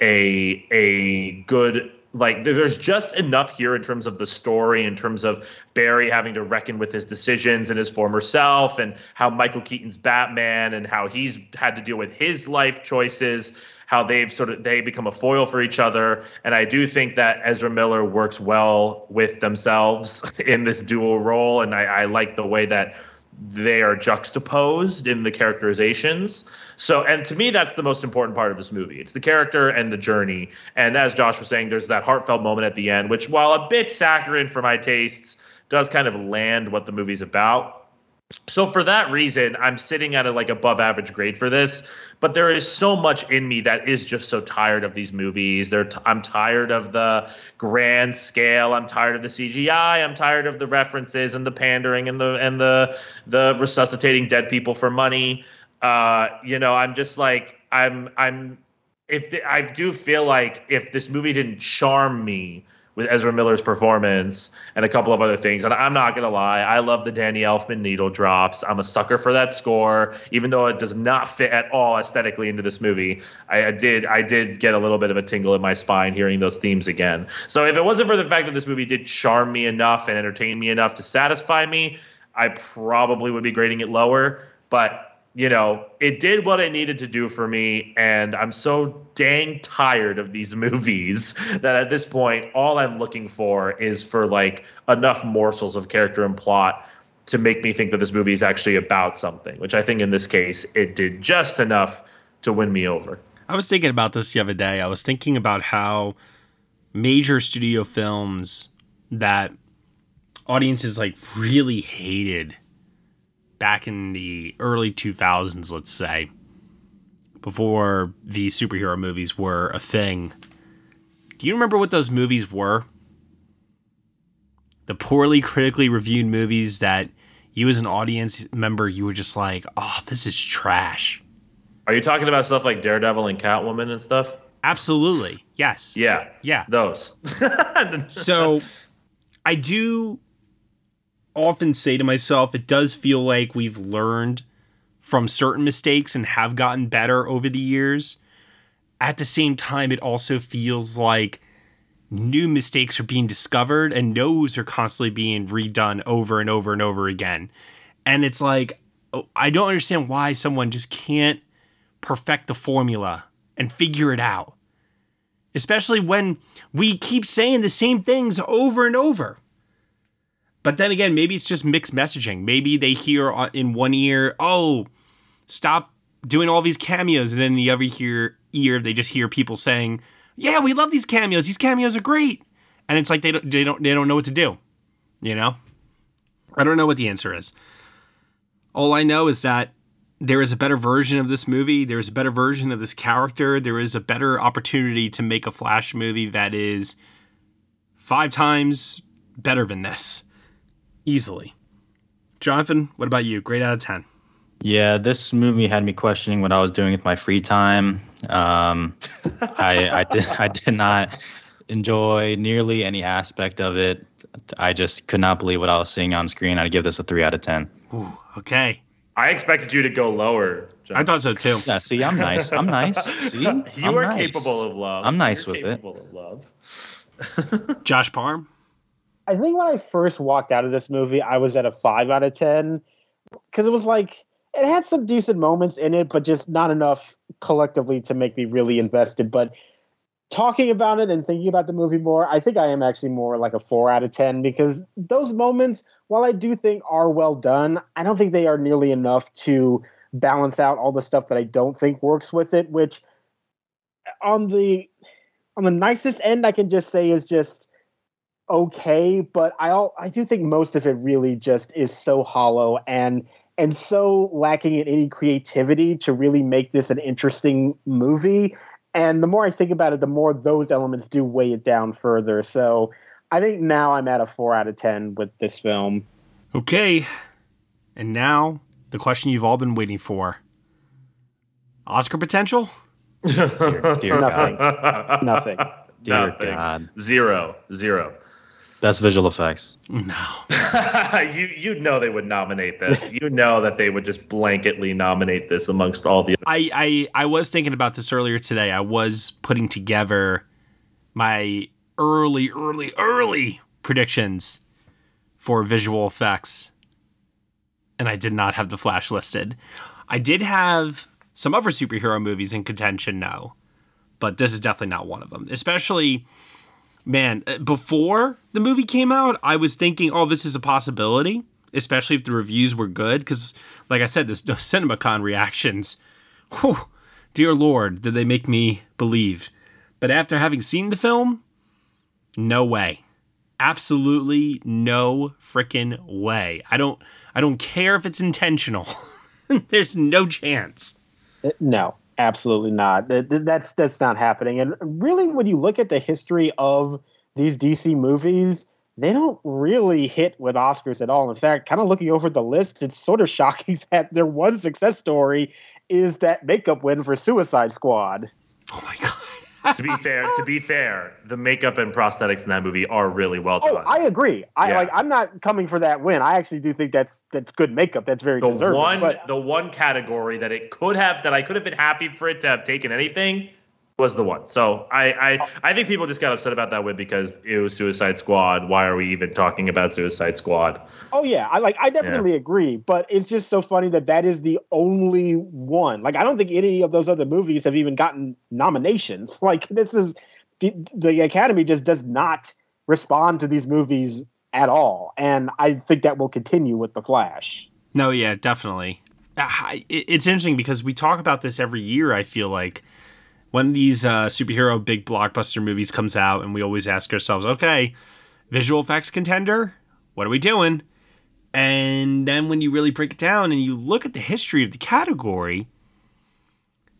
a a good like there's just enough here in terms of the story in terms of barry having to reckon with his decisions and his former self and how michael keaton's batman and how he's had to deal with his life choices how they've sort of they become a foil for each other and i do think that ezra miller works well with themselves in this dual role and i, I like the way that they are juxtaposed in the characterizations. So, and to me, that's the most important part of this movie. It's the character and the journey. And as Josh was saying, there's that heartfelt moment at the end, which, while a bit saccharine for my tastes, does kind of land what the movie's about. So for that reason, I'm sitting at a like above average grade for this. But there is so much in me that is just so tired of these movies. They're t- I'm tired of the grand scale. I'm tired of the CGI. I'm tired of the references and the pandering and the and the the resuscitating dead people for money. Uh, you know, I'm just like I'm I'm if the, I do feel like if this movie didn't charm me with Ezra Miller's performance and a couple of other things. And I'm not gonna lie, I love the Danny Elfman needle drops. I'm a sucker for that score, even though it does not fit at all aesthetically into this movie. I, I did I did get a little bit of a tingle in my spine hearing those themes again. So if it wasn't for the fact that this movie did charm me enough and entertain me enough to satisfy me, I probably would be grading it lower. But you know, it did what it needed to do for me. And I'm so dang tired of these movies that at this point, all I'm looking for is for like enough morsels of character and plot to make me think that this movie is actually about something, which I think in this case, it did just enough to win me over. I was thinking about this the other day. I was thinking about how major studio films that audiences like really hated back in the early 2000s, let's say, before the superhero movies were a thing. Do you remember what those movies were? The poorly critically reviewed movies that you as an audience member you were just like, "Oh, this is trash." Are you talking about stuff like Daredevil and Catwoman and stuff? Absolutely. Yes. Yeah. Yeah. Those. so I do often say to myself, it does feel like we've learned from certain mistakes and have gotten better over the years. At the same time, it also feels like new mistakes are being discovered and those are constantly being redone over and over and over again. And it's like, oh, I don't understand why someone just can't perfect the formula and figure it out. Especially when we keep saying the same things over and over. But then again, maybe it's just mixed messaging. Maybe they hear uh, in one ear, "Oh, stop doing all these cameos," and then in the other ear, ear they just hear people saying, "Yeah, we love these cameos. These cameos are great." And it's like they don't they don't they don't know what to do. You know? I don't know what the answer is. All I know is that there is a better version of this movie. There is a better version of this character. There is a better opportunity to make a Flash movie that is five times better than this easily. Jonathan, what about you? Grade out of 10. Yeah, this movie had me questioning what I was doing with my free time. Um, I, I did I did not enjoy nearly any aspect of it. I just could not believe what I was seeing on screen. I'd give this a three out of ten. Ooh, okay. I expected you to go lower. John. I thought so too. Yeah, see, I'm nice. I'm nice. See, you I'm are nice. capable of love. I'm nice You're with it. capable Of love. Josh Parham. I think when I first walked out of this movie, I was at a five out of ten because it was like it had some decent moments in it, but just not enough collectively to make me really invested. But talking about it and thinking about the movie more, I think I am actually more like a four out of ten because those moments, while I do think are well done, I don't think they are nearly enough to balance out all the stuff that I don't think works with it. Which on the on the nicest end, I can just say is just okay, but I I do think most of it really just is so hollow and and so lacking in any creativity to really make this an interesting movie. And the more I think about it, the more those elements do weigh it down further. So I think now I'm at a four out of ten with this film. Okay. And now the question you've all been waiting for. Oscar potential? Dear, dear Nothing. Nothing. Dear Nothing. God. Zero. Zero. Best visual effects. No. you you know they would nominate this. You know that they would just blanketly nominate this amongst all the. I, I I was thinking about this earlier today. I was putting together my early, early, early predictions for visual effects, and I did not have the Flash listed. I did have some other superhero movies in contention, no, but this is definitely not one of them. Especially, man, uh, before the movie came out, I was thinking, oh, this is a possibility, especially if the reviews were good. Because, like I said, this those CinemaCon reactions, whew, dear Lord, did they make me believe. But after having seen the film, no way. Absolutely no freaking way. I don't I don't care if it's intentional. There's no chance. Uh, No, absolutely not. Th- th- That's that's not happening. And really, when you look at the history of these DC movies, they don't really hit with Oscars at all. In fact, kind of looking over the list, it's sort of shocking that their one success story is that makeup win for Suicide Squad. Oh to be fair, to be fair, the makeup and prosthetics in that movie are really well done. Oh, done. I agree. I Yeah. like. I'm not coming for that win. I actually do think that's that's good makeup. That's very the deserving. one but the one category that it could have that I could have been happy for it to have taken anything was the one. So I I, I think people just got upset about that win because it was Suicide Squad. Why are we even talking about Suicide Squad? Oh yeah, I like I definitely agree, but it's just so funny that that is the only one. Like I don't think any of those other movies have even gotten nominations. Like this is the, the Academy just does not respond to these movies at all, and I think that will continue with the Flash. No, yeah, definitely. Ah, It's interesting because we talk about this every year. I feel like when these uh, superhero big blockbuster movies comes out, and we always ask ourselves, okay, visual effects contender, what are we doing? And then when you really break it down and you look at the history of the category,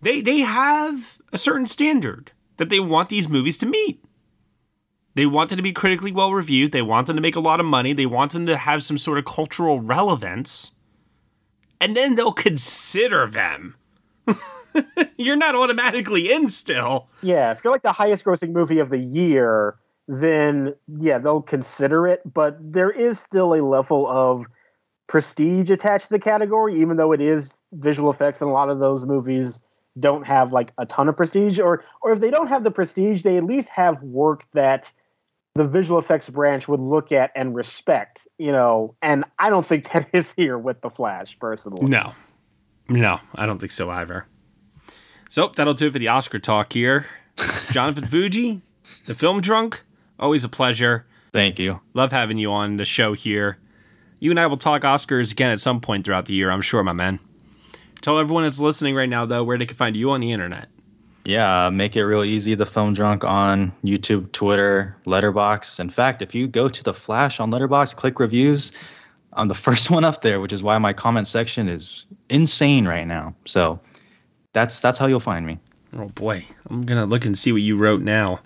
they they have a certain standard that they want these movies to meet. They want them to be critically well reviewed. They want them to make a lot of money. They want them to have some sort of cultural relevance. And then they'll consider them. You're not automatically in still. Yeah, if you're like the highest grossing movie of the year, then yeah, they'll consider it. But there is still a level of prestige attached to the category, even though it is visual effects, and a lot of those movies don't have like a ton of prestige. Or or if they don't have the prestige, they at least have work that the visual effects branch would look at and respect, you know, and I don't think that is here with the Flash, personally. No. No, I don't think so either. So that'll do it for the Oscar talk here. Jonathan Fuji, the film drunk, always a pleasure. Thank you. Love having you on the show here. You and I will talk Oscars again at some point throughout the year, I'm sure, my man. Tell everyone that's listening right now, though, where they can find you on the internet. Yeah, uh, make it real easy. The Film Drunk on YouTube, Twitter, Letterboxd. In fact, if you go to the Flash on Letterboxd, click reviews, I'm the first one up there, which is why my comment section is insane right now. So that's that's how you'll find me. Oh boy, I'm gonna look and see what you wrote now.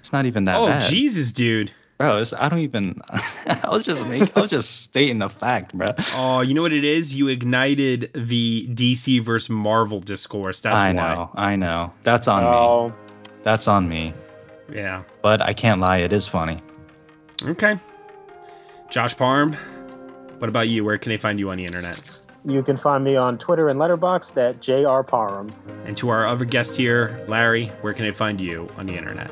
It's not even that oh bad. Jesus, dude. Bro, it's, I don't even. I was just make, I was just stating a fact, bro. Oh, you know what it is? You ignited the DC versus Marvel discourse. That's I why. know, I know. That's on Oh. me. That's on me. Yeah. But I can't lie, it is funny. Okay. Josh Parham, what about you? Where can they find you on the internet? You can find me on Twitter and Letterboxd at JR Parham. And to our other guest here, Larry, where can I find you on the internet?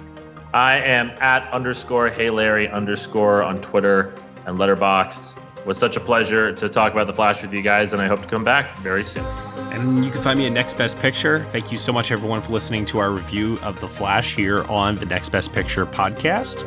I am at underscore Hey Larry underscore on Twitter and Letterboxd. It was such a pleasure to talk about the Flash with you guys, and I hope to come back very soon. And you can find me at Next Best Picture. Thank you so much, everyone, for listening to our review of The Flash here on the Next Best Picture podcast.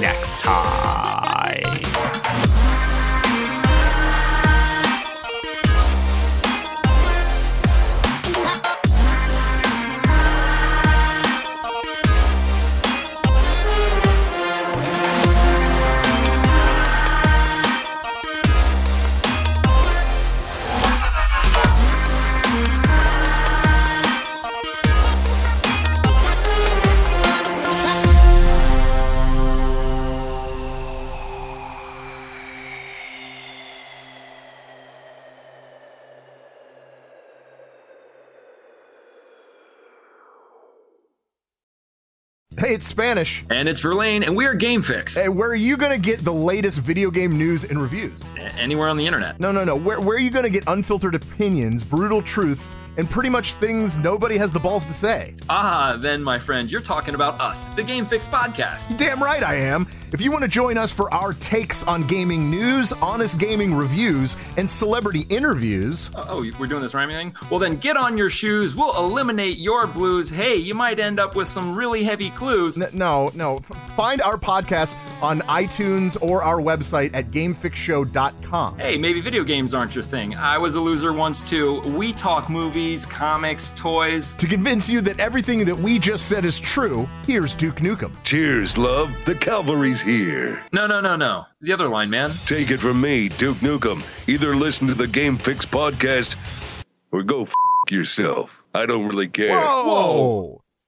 next time. It's Spanish. And it's Verlaine, and we are Game Fix. Hey, where are you going to get the latest video game news and reviews? A- anywhere on the internet. No, no, no. Where, where are you going to get unfiltered opinions, brutal truths, and pretty much things nobody has the balls to say? Ah, then, my friend, you're talking about us, the Game Fix podcast. Damn right I am. If you want to join us for our takes on gaming news, honest gaming reviews, and celebrity interviews. Oh, we're doing this rhyming thing? Well, then get on your shoes. We'll eliminate your blues. Hey, you might end up with some really heavy clues. N- no, no. F- find our podcast on iTunes or our website at gamefixshow.com. Hey, maybe video games aren't your thing. I was a loser once too. We talk movies, comics, toys. To convince you that everything that we just said is true, here's Duke Nukem. Cheers, love. The cavalry's here. No, no, no, no. The other line, man. Take it from me, Duke Nukem. Either listen to the Game Fix podcast or go f yourself. I don't really care. Whoa!